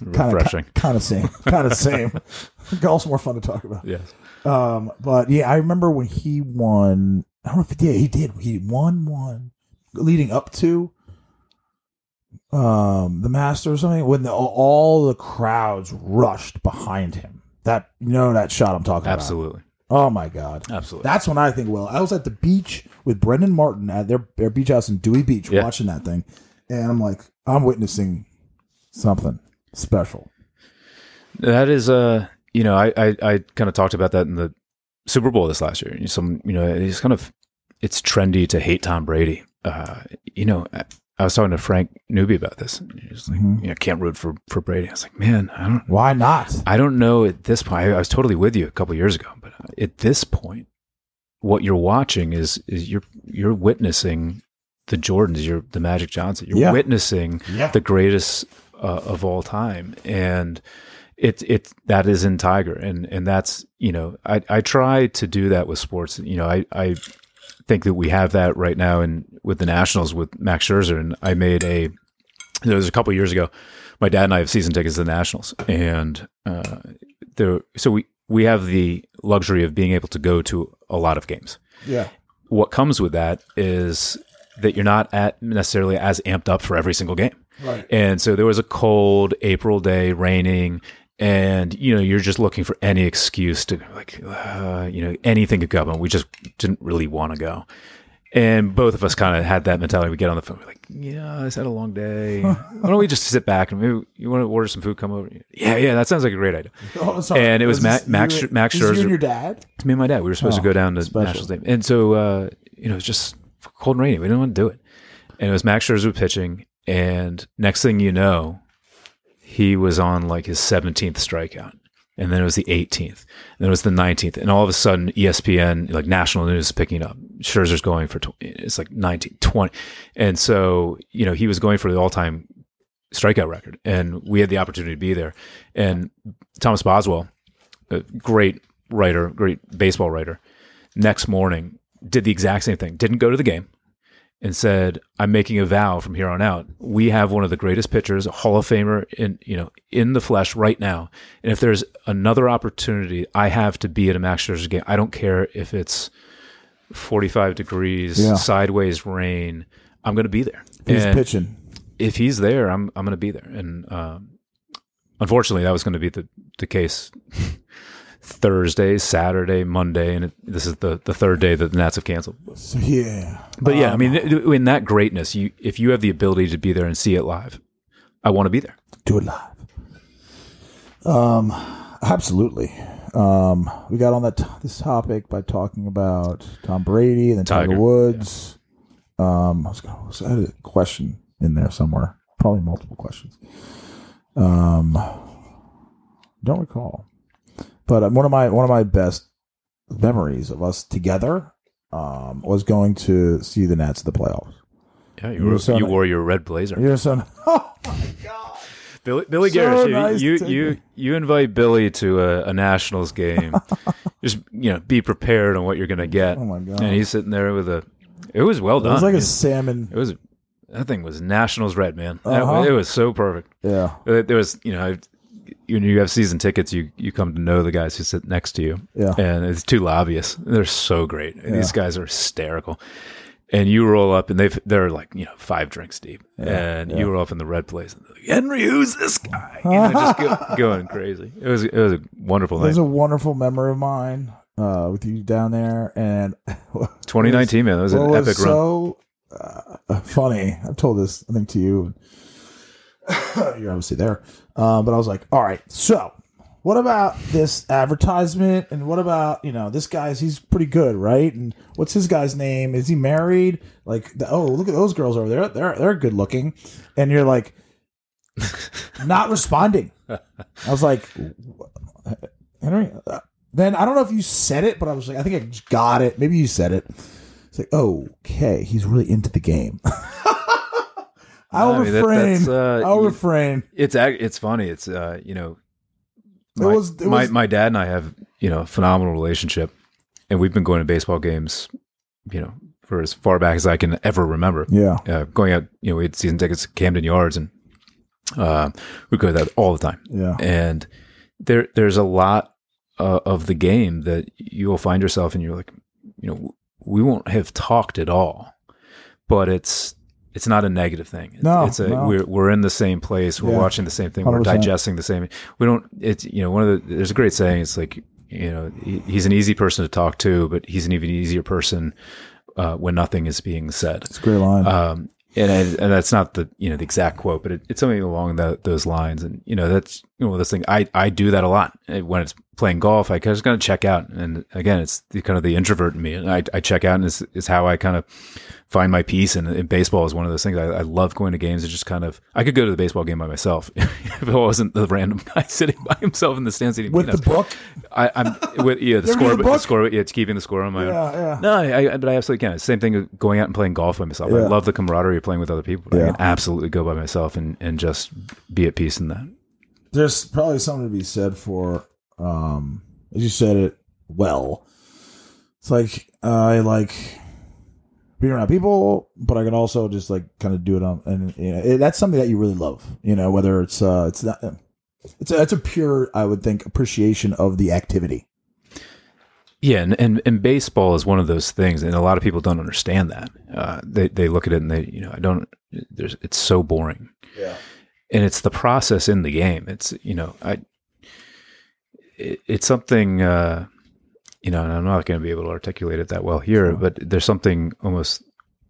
refreshing. Kind of same. Kind of same. Golf's more fun to talk about. yes. Um, but yeah, I remember when he won. I don't know if he did. He did. He won one leading up to um the Master or something. When the, all the crowds rushed behind him. That you know that shot I'm talking Absolutely. about. Absolutely. Oh my god. Absolutely. That's when I think. Well, I was at the beach with Brendan Martin at their their beach house in Dewey Beach, Yeah. watching that thing, and I'm like, I'm witnessing something special. That is, uh, you know, I, I, I kind of talked about that in the Super Bowl this last year. Some, you know, it's kind of, it's trendy to hate Tom Brady. Uh, you know, I, I was talking to Frank Newby about this. He was like, Mhm. you know, can't root for, for Brady. I was like, man, I don't, Why not? I don't know at this point. I, I was totally with you a couple years ago, but at this point, what you're watching is, is you're, you're witnessing the Jordans, you're the Magic Johnson, you're Yeah. witnessing Yeah. the greatest uh, of all time, and it it that is in Tiger, and and that's you know I I try to do that with sports. You know I I think that we have that right now, and with the Nationals with Max Scherzer, and I made a there was a couple years ago. My dad and I have season tickets to the Nationals, and uh, there so we we have the luxury of being able to go to a lot of games Yeah. what comes with that is that you're not at necessarily as amped up for every single game. Right. And so there was a cold April day, raining, and you know you're just looking for any excuse to like, uh, you know, anything could go. And we just didn't really want to go. And both of us kind of had that mentality. We get on the phone, we're like, "Yeah, I had a long day. Why don't we just sit back and maybe you want to order some food? Come over. Yeah, yeah, that sounds like a great idea. Oh, sorry. And it was this Ma- Max- you- Max is you and your dad. It's me and my dad. We were supposed Oh, to go down to special. Nationals Day, and so uh, you know it's just cold and rainy. We didn't want to do it, and it was Max Scherzer pitching, and next thing you know, he was on like his seventeenth strikeout, and then it was the 18th, and then it was the 19th, and all of a sudden ESPN like national news is picking up. Scherzer's going for tw- it's like 19, 20, and so you know he was going for the all time strikeout record, and we had the opportunity to be there, and Thomas Boswell great writer, great baseball writer, next morning did the exact same thing. Didn't go to the game and said, "I'm making a vow from here on out. We have one of the greatest pitchers, a Hall of Famer in you know in the flesh right now. And if there's another opportunity, I have to be at a Max Scherzer game. I don't care if it's 45 degrees, Yeah. sideways rain. I'm going to be there. He's And- pitching. if he's there, I'm I'm going to be there. And um, unfortunately, that was going to be the the case. Thursday, Saturday, Monday, and it, this is the, the third day that the Nats have canceled. So yeah. But yeah, I Um, mean, in that greatness, you if you have the ability to be there and see it live, I want to be there. do it live. Um, absolutely. Um, we got on that t- this topic by talking about Tom Brady and then Tiger, Tiger, Woods. Um, I was gonna I had a question in there somewhere, probably multiple questions. Um, don't recall, but um, one of my one of my best memories of us together um, was going to see the Nats at the playoffs. Yeah, you, You were wore, so you wore your red blazer. You're so Billy, Billy So Garrett, you- nice you, to- you you invite Billy to a, a Nationals game. Just you know, be prepared on what you're going to get. Oh my God. And he's sitting there with a. It was well done. it was like a salmon. It was that thing was Nationals red, man. Uh-huh. it was so perfect. Yeah, Uh, There was, you know, when you have season tickets, you you come to know the guys who sit next to you, yeah. and it's too lobbyists. They're so great. And These guys are hysterical. And you roll up, and they've they're like you know five drinks deep, and you roll up in the red place. And like, Henry, who's this guy? You know, just go, going crazy. It was it was a wonderful thing. It night. was a wonderful memory of mine uh, with you down there, and 2019, man, that was an was epic run. so uh, funny. I've told this, I think, to you. You're obviously there, um, but I was like, "All right, so what about this advertisement? And what about you know this guy's? He's pretty good, right? And what's his guy's name? Is he married? Like, the, oh, look at those girls over there. They're they're good looking, and you're like, not responding. I was like, Henry. Uh, then I don't know if you said it, but I was like, I think I got it. Maybe you said it. It's like, okay, he's really into the game. I'll I mean, refrain. that's, uh, I'll you- refrain. It's it's funny. It's uh, you know, It my, was- it my was- my dad and I have you know a phenomenal relationship, and we've been going to baseball games, you know, for as far back as I can ever remember. Yeah, Uh, going out, you know, we had season tickets at Camden Yards, and Uh, we go that all the time. Yeah. And there, there's a lot uh, of the game that you will find yourself and you're like, you know, we won't have talked at all, but it's, it's not a negative thing. No, it's a, no. we're, we're in the same place. We're Yeah. watching the same thing. we are digesting the same. We don't, it's, you know, one of the, there's a great saying. It's like, you know, he, he's an easy person to talk to, but he's an even easier person uh, when nothing is being said. It's a great line. Um, and, I, and that's not the you know the exact quote, but it, it's something along that, those lines. And you know that's you know this thing. I I do that a lot when it's playing golf. I just kind of check out, and again, it's the, kind of the introvert in me, and I, I check out, and it's, it's how I kind of find my peace. And, and baseball is one of those things. I, I love going to games. It's just kind of I could go to the baseball game by myself if it wasn't the random guy sitting by himself in the stands eating With the book. I, I'm with yeah the score, a the score, yeah, it's keeping the score on my own. Yeah, yeah. No, I, I, but I absolutely can. It's the Same thing going out and playing golf by myself. I love the camaraderie of playing with other people. But I can absolutely go by myself and, and just be at peace in that. There's probably something to be said for, um, as you said it well. It's like I like being around people, but I can also just like kind of do it on, and you know, it, that's something that you really love. You know, whether it's uh, it's not, it's a, it's a pure, I would think, appreciation of the activity. Yeah, and, and and baseball is one of those things, and a lot of people don't understand that. Uh, they they look at it and they you know I don't. There's it's so boring. Yeah. and it's the process in the game. It's you know I. It, it's something uh, you know, and I'm not going to be able to articulate it that well here, but there's something almost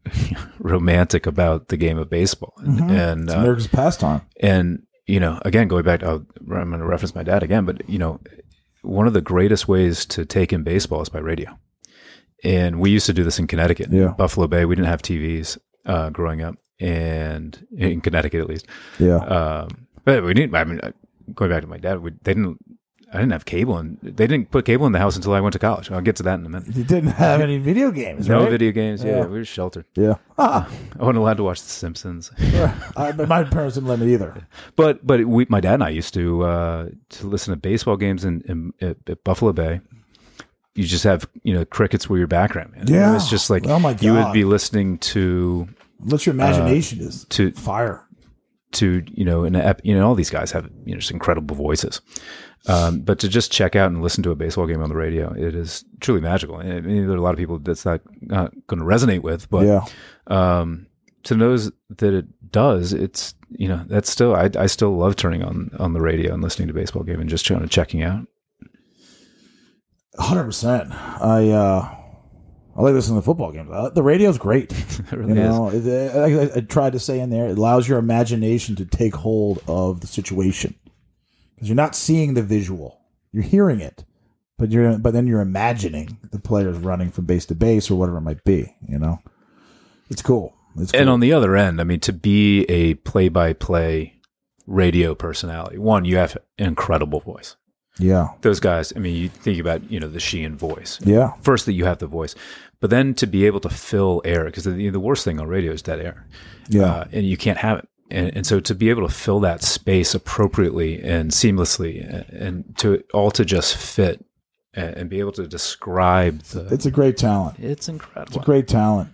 romantic about the game of baseball, and, Mhm. and It's uh, America's pastime. and you know, again, going back, to, I'm going to reference my dad again, but you know, one of the greatest ways to take in baseball is by radio. And we used to do this in Connecticut, Yeah. Buffalo Bay. We didn't have TVs uh, growing up, and in Connecticut at least. Yeah. Um, but we didn't. I mean, uh, going back to my dad, we, they didn't. I didn't have cable, and they didn't put cable in the house until I went to college. I'll get to that in a minute. You didn't have any video games, No right? video games. Yeah, Yeah. we were sheltered. Yeah. Ah, I wasn't allowed to watch The Simpsons. I, my parents didn't let me either. But but we, my dad and I used to uh, to listen to baseball games in, in at, at Buffalo Bay. You just have you know crickets were your background. Man. Yeah. it's just like Oh my God. you would be listening to Let your imagination is Uh, to fire. to you know and you know all these guys have you know just incredible voices. Um, but to just check out and listen to a baseball game on the radio, it is truly magical. And I mean, there are a lot of people that's not, not going to resonate with, but yeah. um, to those that it does, it's you know that's still I, I still love turning on on the radio and listening to baseball game and just kind of checking out. Hundred percent. I uh, I like listening to football games. Uh, The radio's great. It You really is. know, it, I, I- I tried to say in there, it allows your imagination to take hold of the situation because you're not seeing the visual, you're hearing it, but you're but then you're imagining the players running from base to base or whatever it might be. You know, it's cool. It's cool. And on the other end, I mean, to be a play-by-play radio personality, one, you have an incredible voice. yeah, Those guys, I mean, you think about you know the Sheehan voice. yeah, First, that you have the voice, but then to be able to fill air because the, the worst thing on radio is dead air. yeah, uh, and you can't have it. And, and so to be able to fill that space appropriately and seamlessly, and, and to all to just fit and, and be able to describe the, it's a great talent. it's incredible. It's a great talent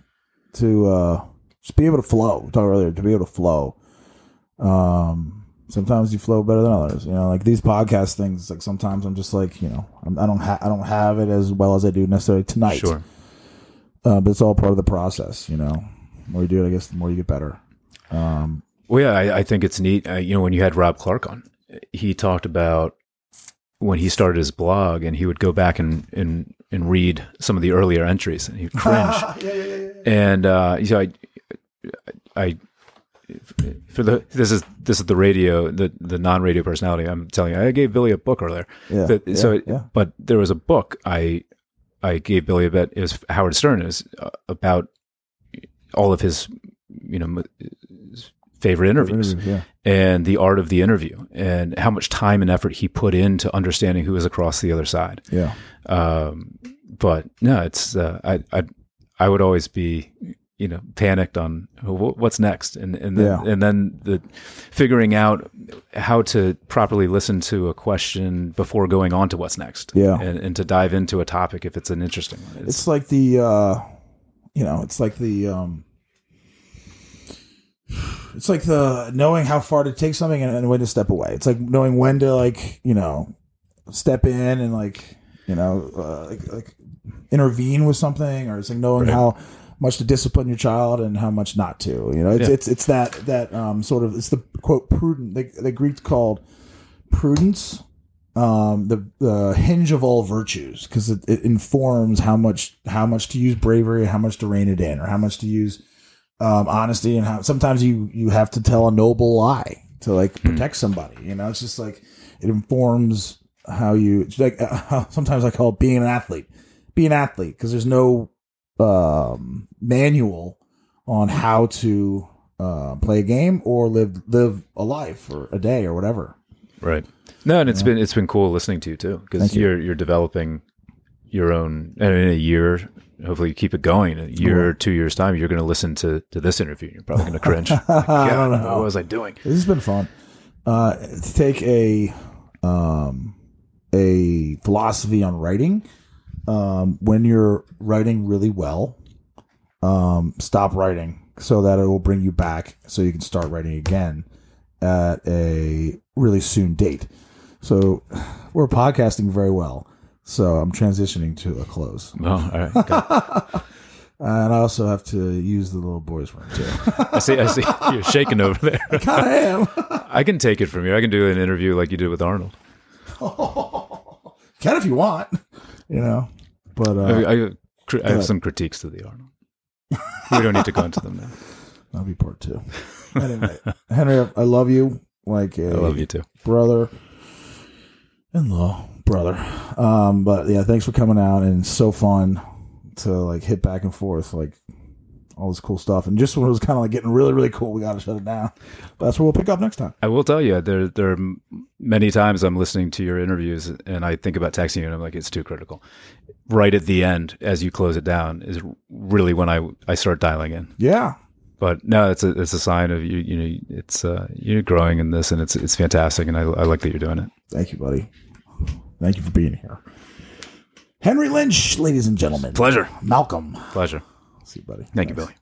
to uh, just be able to flow. We talked earlier to be able to flow. Um, sometimes you flow better than others. You know, like these podcast things. Like sometimes I'm just like you know I'm, I don't ha- I don't have it as well as I do necessarily tonight. Sure. uh, but it's all part of the process. You know, the more you do it, I guess the more you get better. Um, Well, yeah, I, I think it's neat. Uh, you know, when you had Rob Clark on, he talked about when he started his blog, and he would go back and and, and read some of the earlier entries, and he'd cringe. And uh, so I, I, for the this is this is the radio the the non radio personality. I'm telling you, I gave Billy a book earlier. Yeah, That- yeah, so, it- yeah. but there was a book I I gave Billy a bit. It was Howard Stern. It was uh, about all of his you know m- his favorite interviews yeah, and the art of the interview and how much time and effort he put into understanding who was across the other side. yeah, Um, but no, it's uh, I I I would always be you know panicked on what's next and and then, Yeah. and then the figuring out how to properly listen to a question before going on to what's next. Yeah. and, and to dive into a topic if it's an interesting one. It's, it's like the uh, you know, it's like the um, It's like the knowing how far to take something and, and when to step away. It's like knowing when to like you know step in and like you know uh, like, like intervene with something, or it's like knowing Right. how much to discipline your child and how much not to. You know, it's Yeah. it's it's that that um sort of it's the quote prudent. The, the Greeks called prudence um, the the hinge of all virtues because it, it informs how much how much to use bravery, how much to rein it in, or how much to use um, honesty, and how sometimes you you have to tell a noble lie to like protect somebody. You know, it's just like it informs how you. It's like uh, sometimes I call it being an athlete. Be an athlete because there's no um, manual on how to uh, play a game or live live a life for a day or whatever. Right. No, and it's been it's been cool listening to you too because you. you're you're developing your own and in a year. Hopefully, you keep it going. A year, or two years time, you're going to listen to to this interview. You're probably going to cringe. Like, I don't know. What was I doing? This has been fun. Uh, to take a um, a philosophy on writing. Um, when you're writing really well, um, stop writing so that it will bring you back, so you can start writing again at a really soon date. So we're podcasting very well. So I'm transitioning to a close, Oh, all right. And I also have to use the little boys' room too. I see. I see. You're shaking over there. I kind of am. I can take it from you. I can do an interview like you did with Arnold. Can if you want, you know. But uh, I, I, I have some critiques to the Arnold. We don't need to go into them now. That'll be part two. Anyway, Henry, I love you like a I love you too. brother in law, brother. Um, but yeah, thanks for coming out and so fun to like hit back and forth, like all this cool stuff. And just when it was kind of like getting really, really cool, we got to shut it down. But that's what we'll pick up next time. I will tell you, there there are many times I'm listening to your interviews and I think about texting you and I'm like, it's too critical. Right at the end, as you close it down, is really when I I start dialing in. Yeah. But no, it's a it's a sign of you. You know, it's uh, you're growing in this, and it's it's fantastic, and I, I like that you're doing it. Thank you, buddy. Thank you for being here. Henry Lynch, ladies and gentlemen. Pleasure, Malcolm. pleasure. See you, buddy. Thank you, Billy.